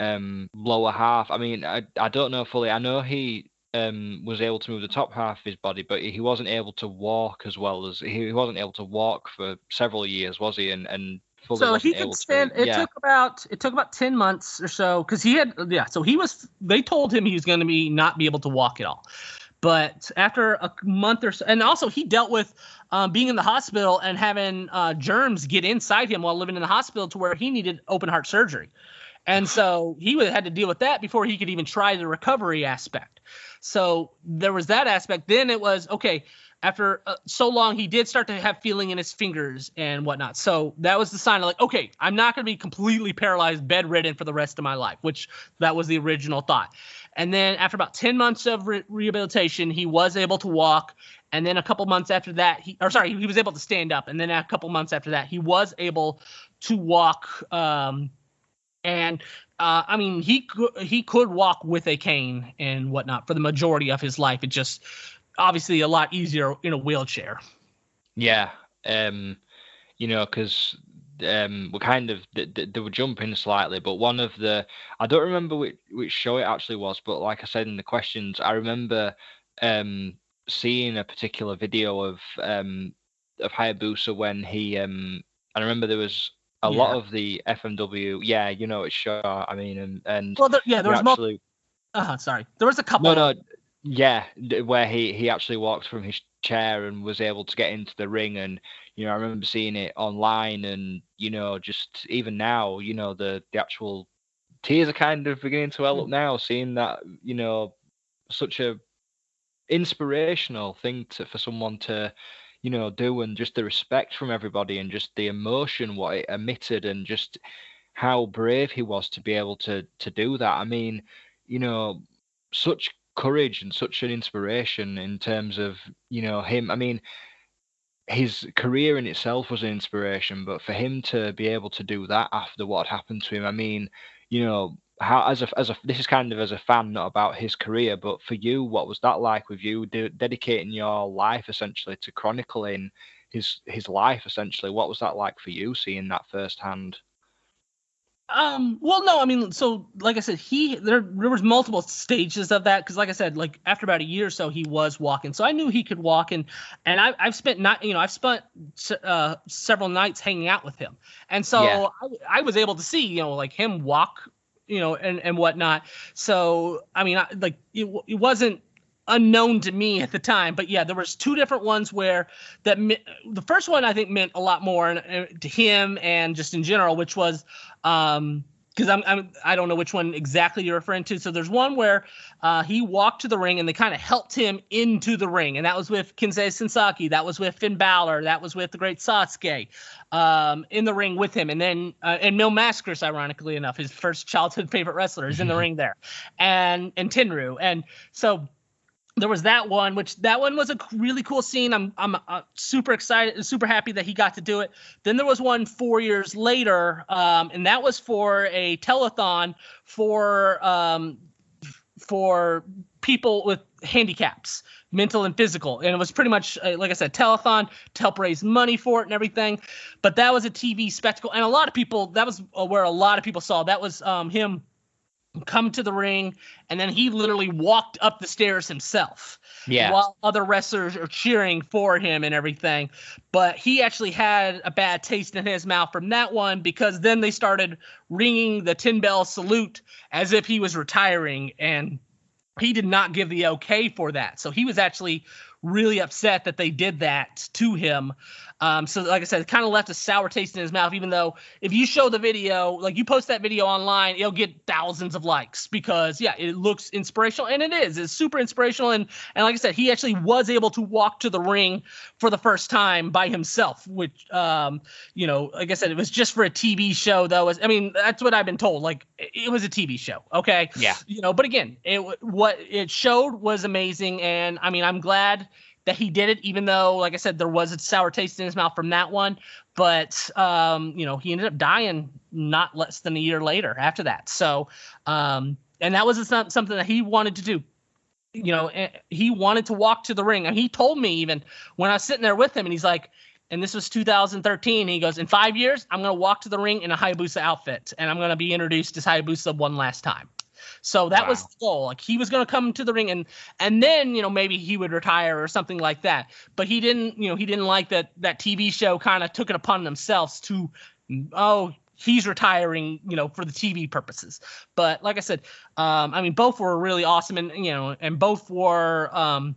um, lower half. I mean, I, I don't know fully. I know he um, was able to move the top half of his body, but he wasn't able to walk as well as he wasn't able to walk for several years, was he? And and so he could stand. To, it yeah. took about it took about ten months or so because he had yeah. So he was. They told him he was going to be not be able to walk at all. But after a month or so, and also he dealt with um, being in the hospital and having uh, germs get inside him while living in the hospital to where he needed open heart surgery. And so he would had to deal with that before he could even try the recovery aspect. So there was that aspect. Then it was okay. After uh, so long, he did start to have feeling in his fingers and whatnot. So that was the sign of like, okay, I'm not going to be completely paralyzed, bedridden for the rest of my life, which that was the original thought. And then after about 10 months of re- rehabilitation, he was able to walk. And then a couple months after that, he, or sorry, he was able to stand up. And then a couple months after that, he was able to walk. Um, and uh, I mean, he could he could walk with a cane and whatnot for the majority of his life. It just obviously a lot easier in a wheelchair. Yeah, um, you know, because um, we're kind of they, they were jumping slightly, but one of the I don't remember which which show it actually was, but like I said in the questions, I remember um, seeing a particular video of um, of Hayabusa when he um, I remember there was a yeah. lot of the FMW, yeah, you know, it's sure. I mean, and and well, there, yeah, there was actually. Uh-huh, sorry, there was a couple. No, no, yeah, where he he actually walked from his chair and was able to get into the ring, and you know, I remember seeing it online, and you know, just even now, you know, the the actual tears are kind of beginning to well up hmm. now, seeing that, you know, such a inspirational thing to for someone to you know, do and just the respect from everybody and just the emotion what it emitted and just how brave he was to be able to to do that. I mean, you know, such courage and such an inspiration in terms of you know him. I mean, his career in itself was an inspiration, but for him to be able to do that after what happened to him, I mean, you know, how as a as a this is kind of as a fan, not about his career, but for you, what was that like with you de- dedicating your life essentially to chronicling his his life essentially? What was that like for you, seeing that firsthand? Um. Well, no. I mean, so like I said, he there there was multiple stages of that because, like I said, like after about a year or so, he was walking. So I knew he could walk, and and I, I've spent not you know I've spent uh, several nights hanging out with him, and so Yeah. I, I was able to see you know like him walk, you know, and and whatnot. So I mean, I, like it, it wasn't unknown to me at the time but yeah there was two different ones where that the first one i think meant a lot more to him and just in general which was um because I'm, I'm I don't know which one exactly you're referring to. So there's one where uh, he walked to the ring and they kind of helped him into the ring, and that was with Jinsei Shinzaki, that was with Finn Balor, that was with the Great Sasuke, um, in the ring with him, and then uh, and Mil Mascaras, ironically enough, his first childhood favorite wrestler, is in the ring there, and and Tenryu, and so there was that one, which that one was a really cool scene. I'm I'm uh, super excited, and super happy that he got to do it. Then there was one four years later, um, and that was for a telethon for um, for people with handicaps, mental and physical, and it was pretty much uh, like I said, telethon to help raise money for it and everything. But that was a TV spectacle, and a lot of people. That was uh, where a lot of people saw. That was um, him come to the ring and then he literally walked up the stairs himself Yeah. while other wrestlers are cheering for him and everything. But he actually had a bad taste in his mouth from that one because then they started ringing the 10 bell salute as if he was retiring and he did not give the okay for that. So he was actually really upset that they did that to him um, so like I said, it kind of left a sour taste in his mouth. Even though if you show the video, like you post that video online, it'll get thousands of likes because yeah, it looks inspirational and it is. It's super inspirational and and like I said, he actually was able to walk to the ring for the first time by himself, which um, you know, like I said, it was just for a TV show though. I mean, that's what I've been told. Like it was a TV show, okay? Yeah. You know, but again, it what it showed was amazing, and I mean, I'm glad that he did it, even though, like I said, there was a sour taste in his mouth from that one. But um, you know, he ended up dying not less than a year later after that. So, um, and that was something that he wanted to do. You know, eh, he wanted to walk to the ring, and he told me even when I was sitting there with him, and he's like, and this was 2013. He goes, in five years, I'm gonna walk to the ring in a Hayabusa outfit, and I'm gonna be introduced as Hayabusa one last time. So that was Wow. the goal. Like he was going to come to the ring and and then you know maybe he would retire or something like that. But he didn't. You know he didn't like that that TV show kind of took it upon themselves to oh he's retiring you know for the TV purposes. But like I said, um, I mean both were really awesome and you know and both were. Um,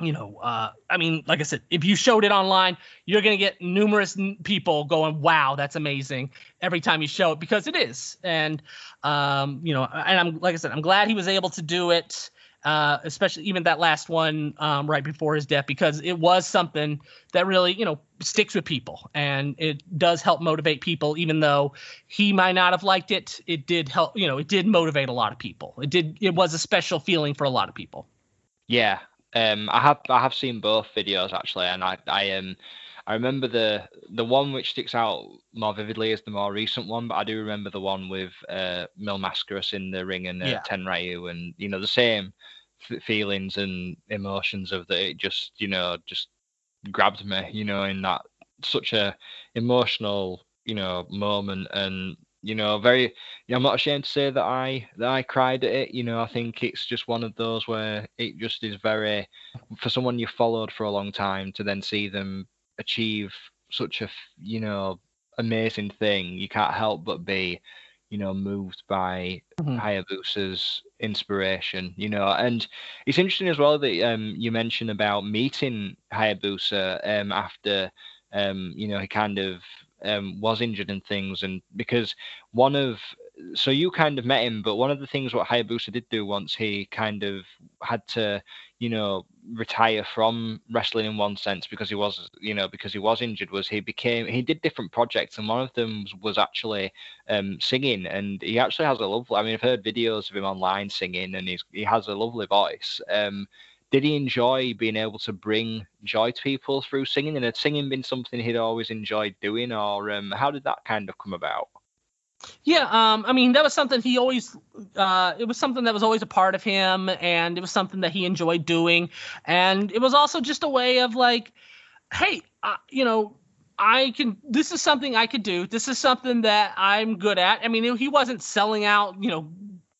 you know, uh, I mean, like I said, if you showed it online, you're gonna get numerous n- people going, "Wow, that's amazing!" Every time you show it because it is, and um, you know, and I'm like I said, I'm glad he was able to do it, uh, especially even that last one um, right before his death because it was something that really, you know, sticks with people and it does help motivate people. Even though he might not have liked it, it did help. You know, it did motivate a lot of people. It did. It was a special feeling for a lot of people. Yeah, um, I have I have seen both videos actually, and I I um I remember the the one which sticks out more vividly is the more recent one, but I do remember the one with uh, Mil Mascaras in the ring and uh, Yeah. Tenryu, and you know the same f- feelings and emotions of that. It just you know just grabbed me, you know, in that such a emotional you know moment and you know very yeah, I'm not ashamed to say that I that I cried at it. You know, I think it's just one of those where it just is very for someone you followed for a long time to then see them achieve such a you know amazing thing. You can't help but be you know moved by Mhm. Hayabusa's inspiration. You know, and it's interesting as well that um you mentioned about meeting Hayabusa um after um you know he kind of um was injured and things and because one of so you kind of met him, but one of the things what Hayabusa did do once he kind of had to, you know, retire from wrestling in one sense because he was, you know, because he was injured was he became he did different projects and one of them was actually um, singing and he actually has a lovely. I mean, I've heard videos of him online singing and he's he has a lovely voice. Um, did he enjoy being able to bring joy to people through singing? And had singing been something he'd always enjoyed doing, or um, how did that kind of come about? Yeah, um, I mean that was something he always. Uh, it was something that was always a part of him, and it was something that he enjoyed doing, and it was also just a way of like, hey, uh, you know, I can. This is something I could do. This is something that I'm good at. I mean, he wasn't selling out, you know,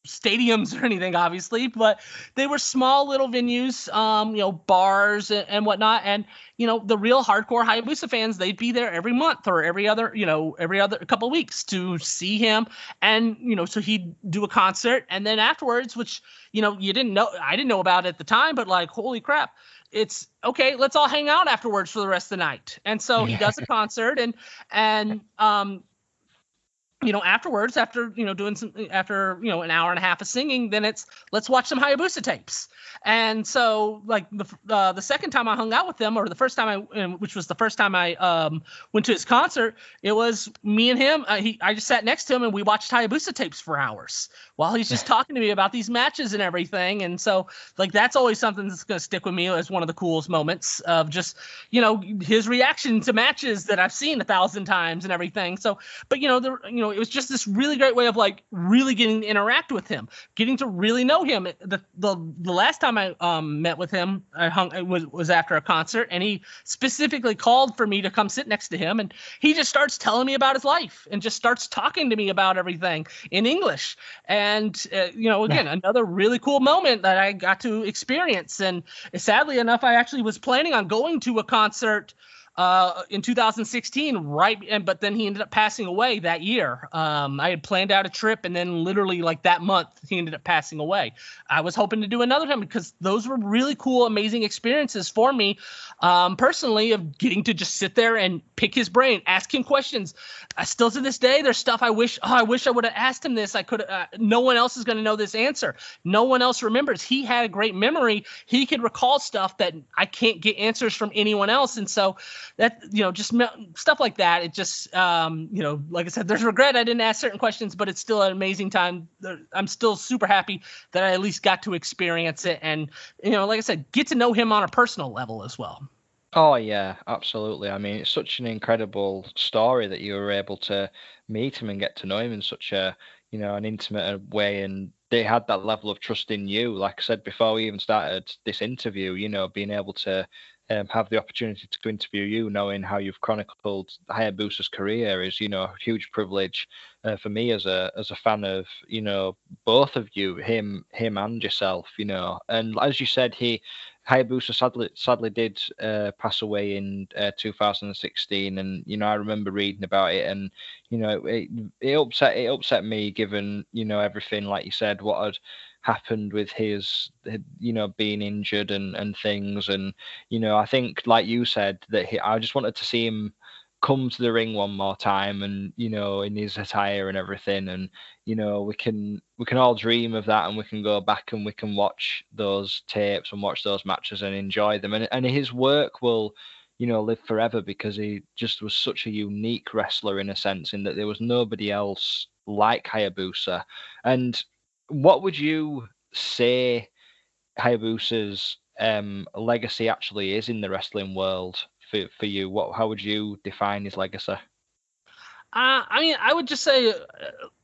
stadiums or anything, obviously, but they were small little venues, um, you know, bars and, and, whatnot. And you know, the real hardcore Hayabusa fans, they'd be there every month or every other, you know, every other couple weeks to see him. And you know, so he'd do a concert, and then afterwards, which you know, you didn't know, I didn't know about at the time, but like, holy crap. It's okay. Let's all hang out afterwards for the rest of the night, and so he does a concert, and and um, you know, afterwards, after you know doing some, after you know an hour and a half of singing, then it's let's watch some Hayabusa tapes. And so, like the uh, the second time I hung out with them, or the first time I, which was the first time I um, went to his concert, it was me and him. Uh, he, I just sat next to him and we watched Hayabusa tapes for hours while he's just talking to me about these matches and everything. And so, like that's always something that's gonna stick with me as one of the coolest moments of just you know his reaction to matches that I've seen a thousand times and everything. So, but you know the you know, it was just this really great way of like really getting to interact with him, getting to really know him. The the, the last time I um, met with him, I hung it was was after a concert, and he specifically called for me to come sit next to him, and he just starts telling me about his life and just starts talking to me about everything in English. And uh, you know, again, yeah. another really cool moment that I got to experience. And sadly enough, I actually was planning on going to a concert uh, in 2016, right? And but then he ended up passing away that year. Um, I had planned out a trip, and then literally like that month, he ended up passing away. I was hoping to do another time because those were really cool, amazing experiences for me, um, personally, of getting to just sit there and pick his brain, ask him questions. I still to this day, there's stuff I wish, oh, I wish I would have asked him this. I could. Uh, no one else is going to know this answer. No one else remembers. He had a great memory. He could recall stuff that I can't get answers from anyone else, and so that you know just stuff like that. It just um, you know like i said there's regret. I didn't ask certain questions but it's still an amazing time. I'm still super happy that i at least got to experience it and you know like i said get to know him on a personal level as well. Oh yeah absolutely. I mean it's such an incredible story that you were able to meet him and get to know him in such a you know an intimate way and they had that level of trust in you. Like i said before we even started this interview you know being able to um, have the opportunity to interview you, knowing how you've chronicled Hayabusa's career, is you know a huge privilege uh, for me as a as a fan of you know both of you, him him and yourself, you know. And as you said, he Hayabusa sadly sadly did uh, pass away in uh, 2016, and you know I remember reading about it, and you know it, it upset it upset me given you know everything like you said what had happened with his you know being injured and and things. And you know i think like you said that he, i just wanted to see him come to the ring one more time and you know in his attire and everything. And you know we can we can all dream of that and we can go back and we can watch those tapes and watch those matches and enjoy them. And, and his work will you know live forever because he just was such a unique wrestler in a sense in that there was nobody else like Hayabusa. And what would you say Hayabusa's um, legacy actually is in the wrestling world for, for you? What how would you define his legacy? Uh, I mean, I would just say uh,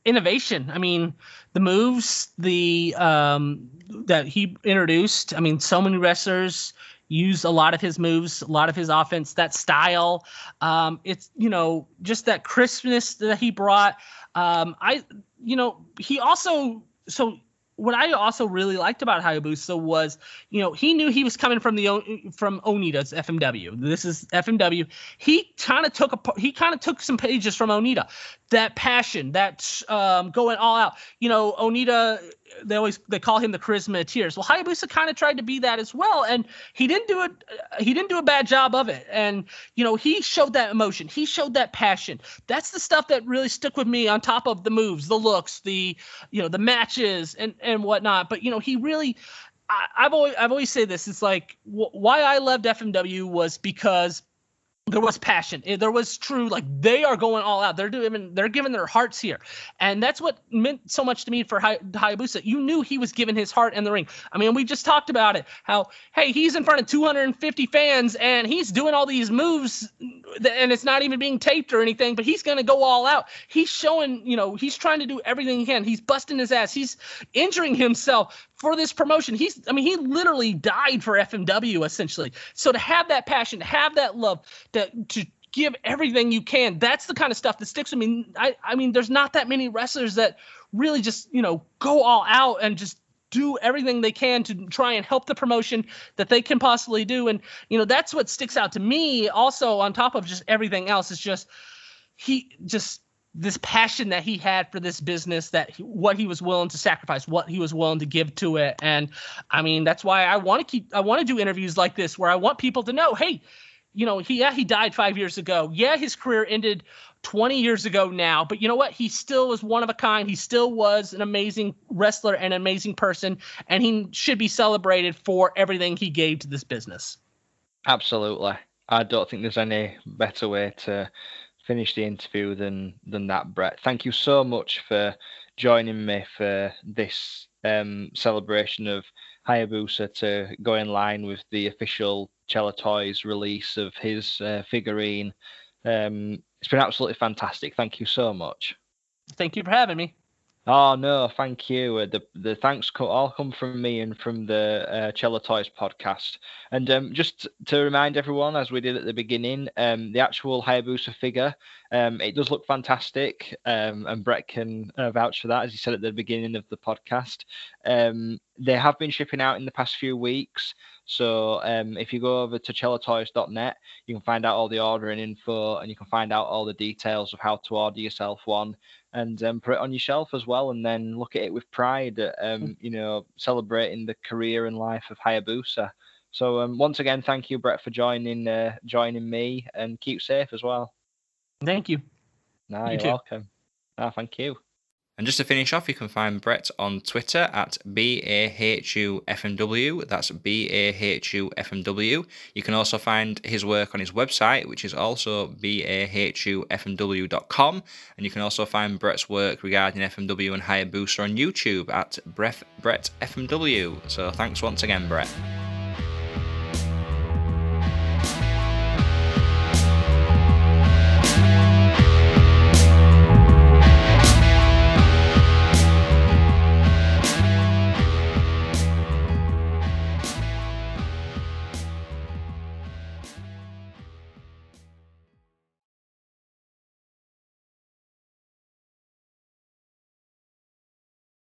innovation. I mean, the moves, the um, that he introduced. I mean, so many wrestlers used a lot of his moves, a lot of his offense, that style. Um, it's you know just that crispness that he brought. Um, I you know he also so what I also really liked about Hayabusa was, you know, he knew he was coming from the from Onita's FMW. This is FMW. He kind of took a he kind of took some pages from Onita. That passion, that um, going all out. You know, Onita they always they call him the charisma of tears. Well, Hayabusa kind of tried to be that as well, and he didn't do it. He didn't do a bad job of it. And you know, he showed that emotion. He showed that passion. That's the stuff that really stuck with me. On top of the moves, the looks, the you know the matches and and whatnot. But you know, he really I, have always I've always said this. It's like wh- why I loved FMW was because there was passion. There was true like they are going all out. They're doing they're giving their hearts here, and that's what meant so much to me for Hay- Hayabusa. You knew he was giving his heart in the ring. I mean, we just talked about it. How hey, he's in front of 250 fans and he's doing all these moves, and it's not even being taped or anything. But he's gonna go all out. He's showing, you know, he's trying to do everything he can. He's busting his ass. He's injuring himself for this promotion. He's, I mean, he literally died for FMW essentially. So to have that passion, to have that love, to to give everything you can, that's the kind of stuff that sticks with me. I, I mean, there's not that many wrestlers that really just, you know, go all out and just do everything they can to try and help the promotion that they can possibly do. And, you know, that's what sticks out to me also on top of just everything else is just he just this passion that he had for this business that he, what he was willing to sacrifice what he was willing to give to it. And i mean that's why i want to keep i want to do interviews like this where i want people to know hey you know he yeah he died 5 years ago. Yeah his career ended 20 years ago now but you know what? He still was one of a kind. He still was an amazing wrestler and an amazing person and he should be celebrated for everything he gave to this business. Absolutely. I don't think there's any better way to finish the interview than than that, Brett. Thank you so much for joining me for this um, celebration of Hayabusa to go in line with the official Chella Toys release of his uh, figurine. Um, it's been absolutely fantastic. Thank you so much. Thank you for having me. Oh no, thank you. Uh, the the thanks all come from me and from the uh, Chella Toys podcast. And um, just to remind everyone, as we did at the beginning, um, the actual Hayabusa figure, um, it does look fantastic, um, and Brett can uh, vouch for that, as he said at the beginning of the podcast. Um, they have been shipping out in the past few weeks. So um, if you go over to chellatoys.net, you can find out all the ordering info and you can find out all the details of how to order yourself one and um, put it on your shelf as well, and then look at it with pride. Um, hmm. you know, celebrating the career and life of Hayabusa. So um, once again, thank you, Brett, for joining uh, joining me, and keep safe as well. Thank you. No, you are welcome. Ah, thank you. And just to finish off, you can find Brett on Twitter at BAHUFMW. That's BAHUFMW. You can also find his work on his website, which is also BAHUFMW.com. And you can also find Brett's work regarding FMW and Hayabusa on YouTube at Brett, FMW. So thanks once again, Brett.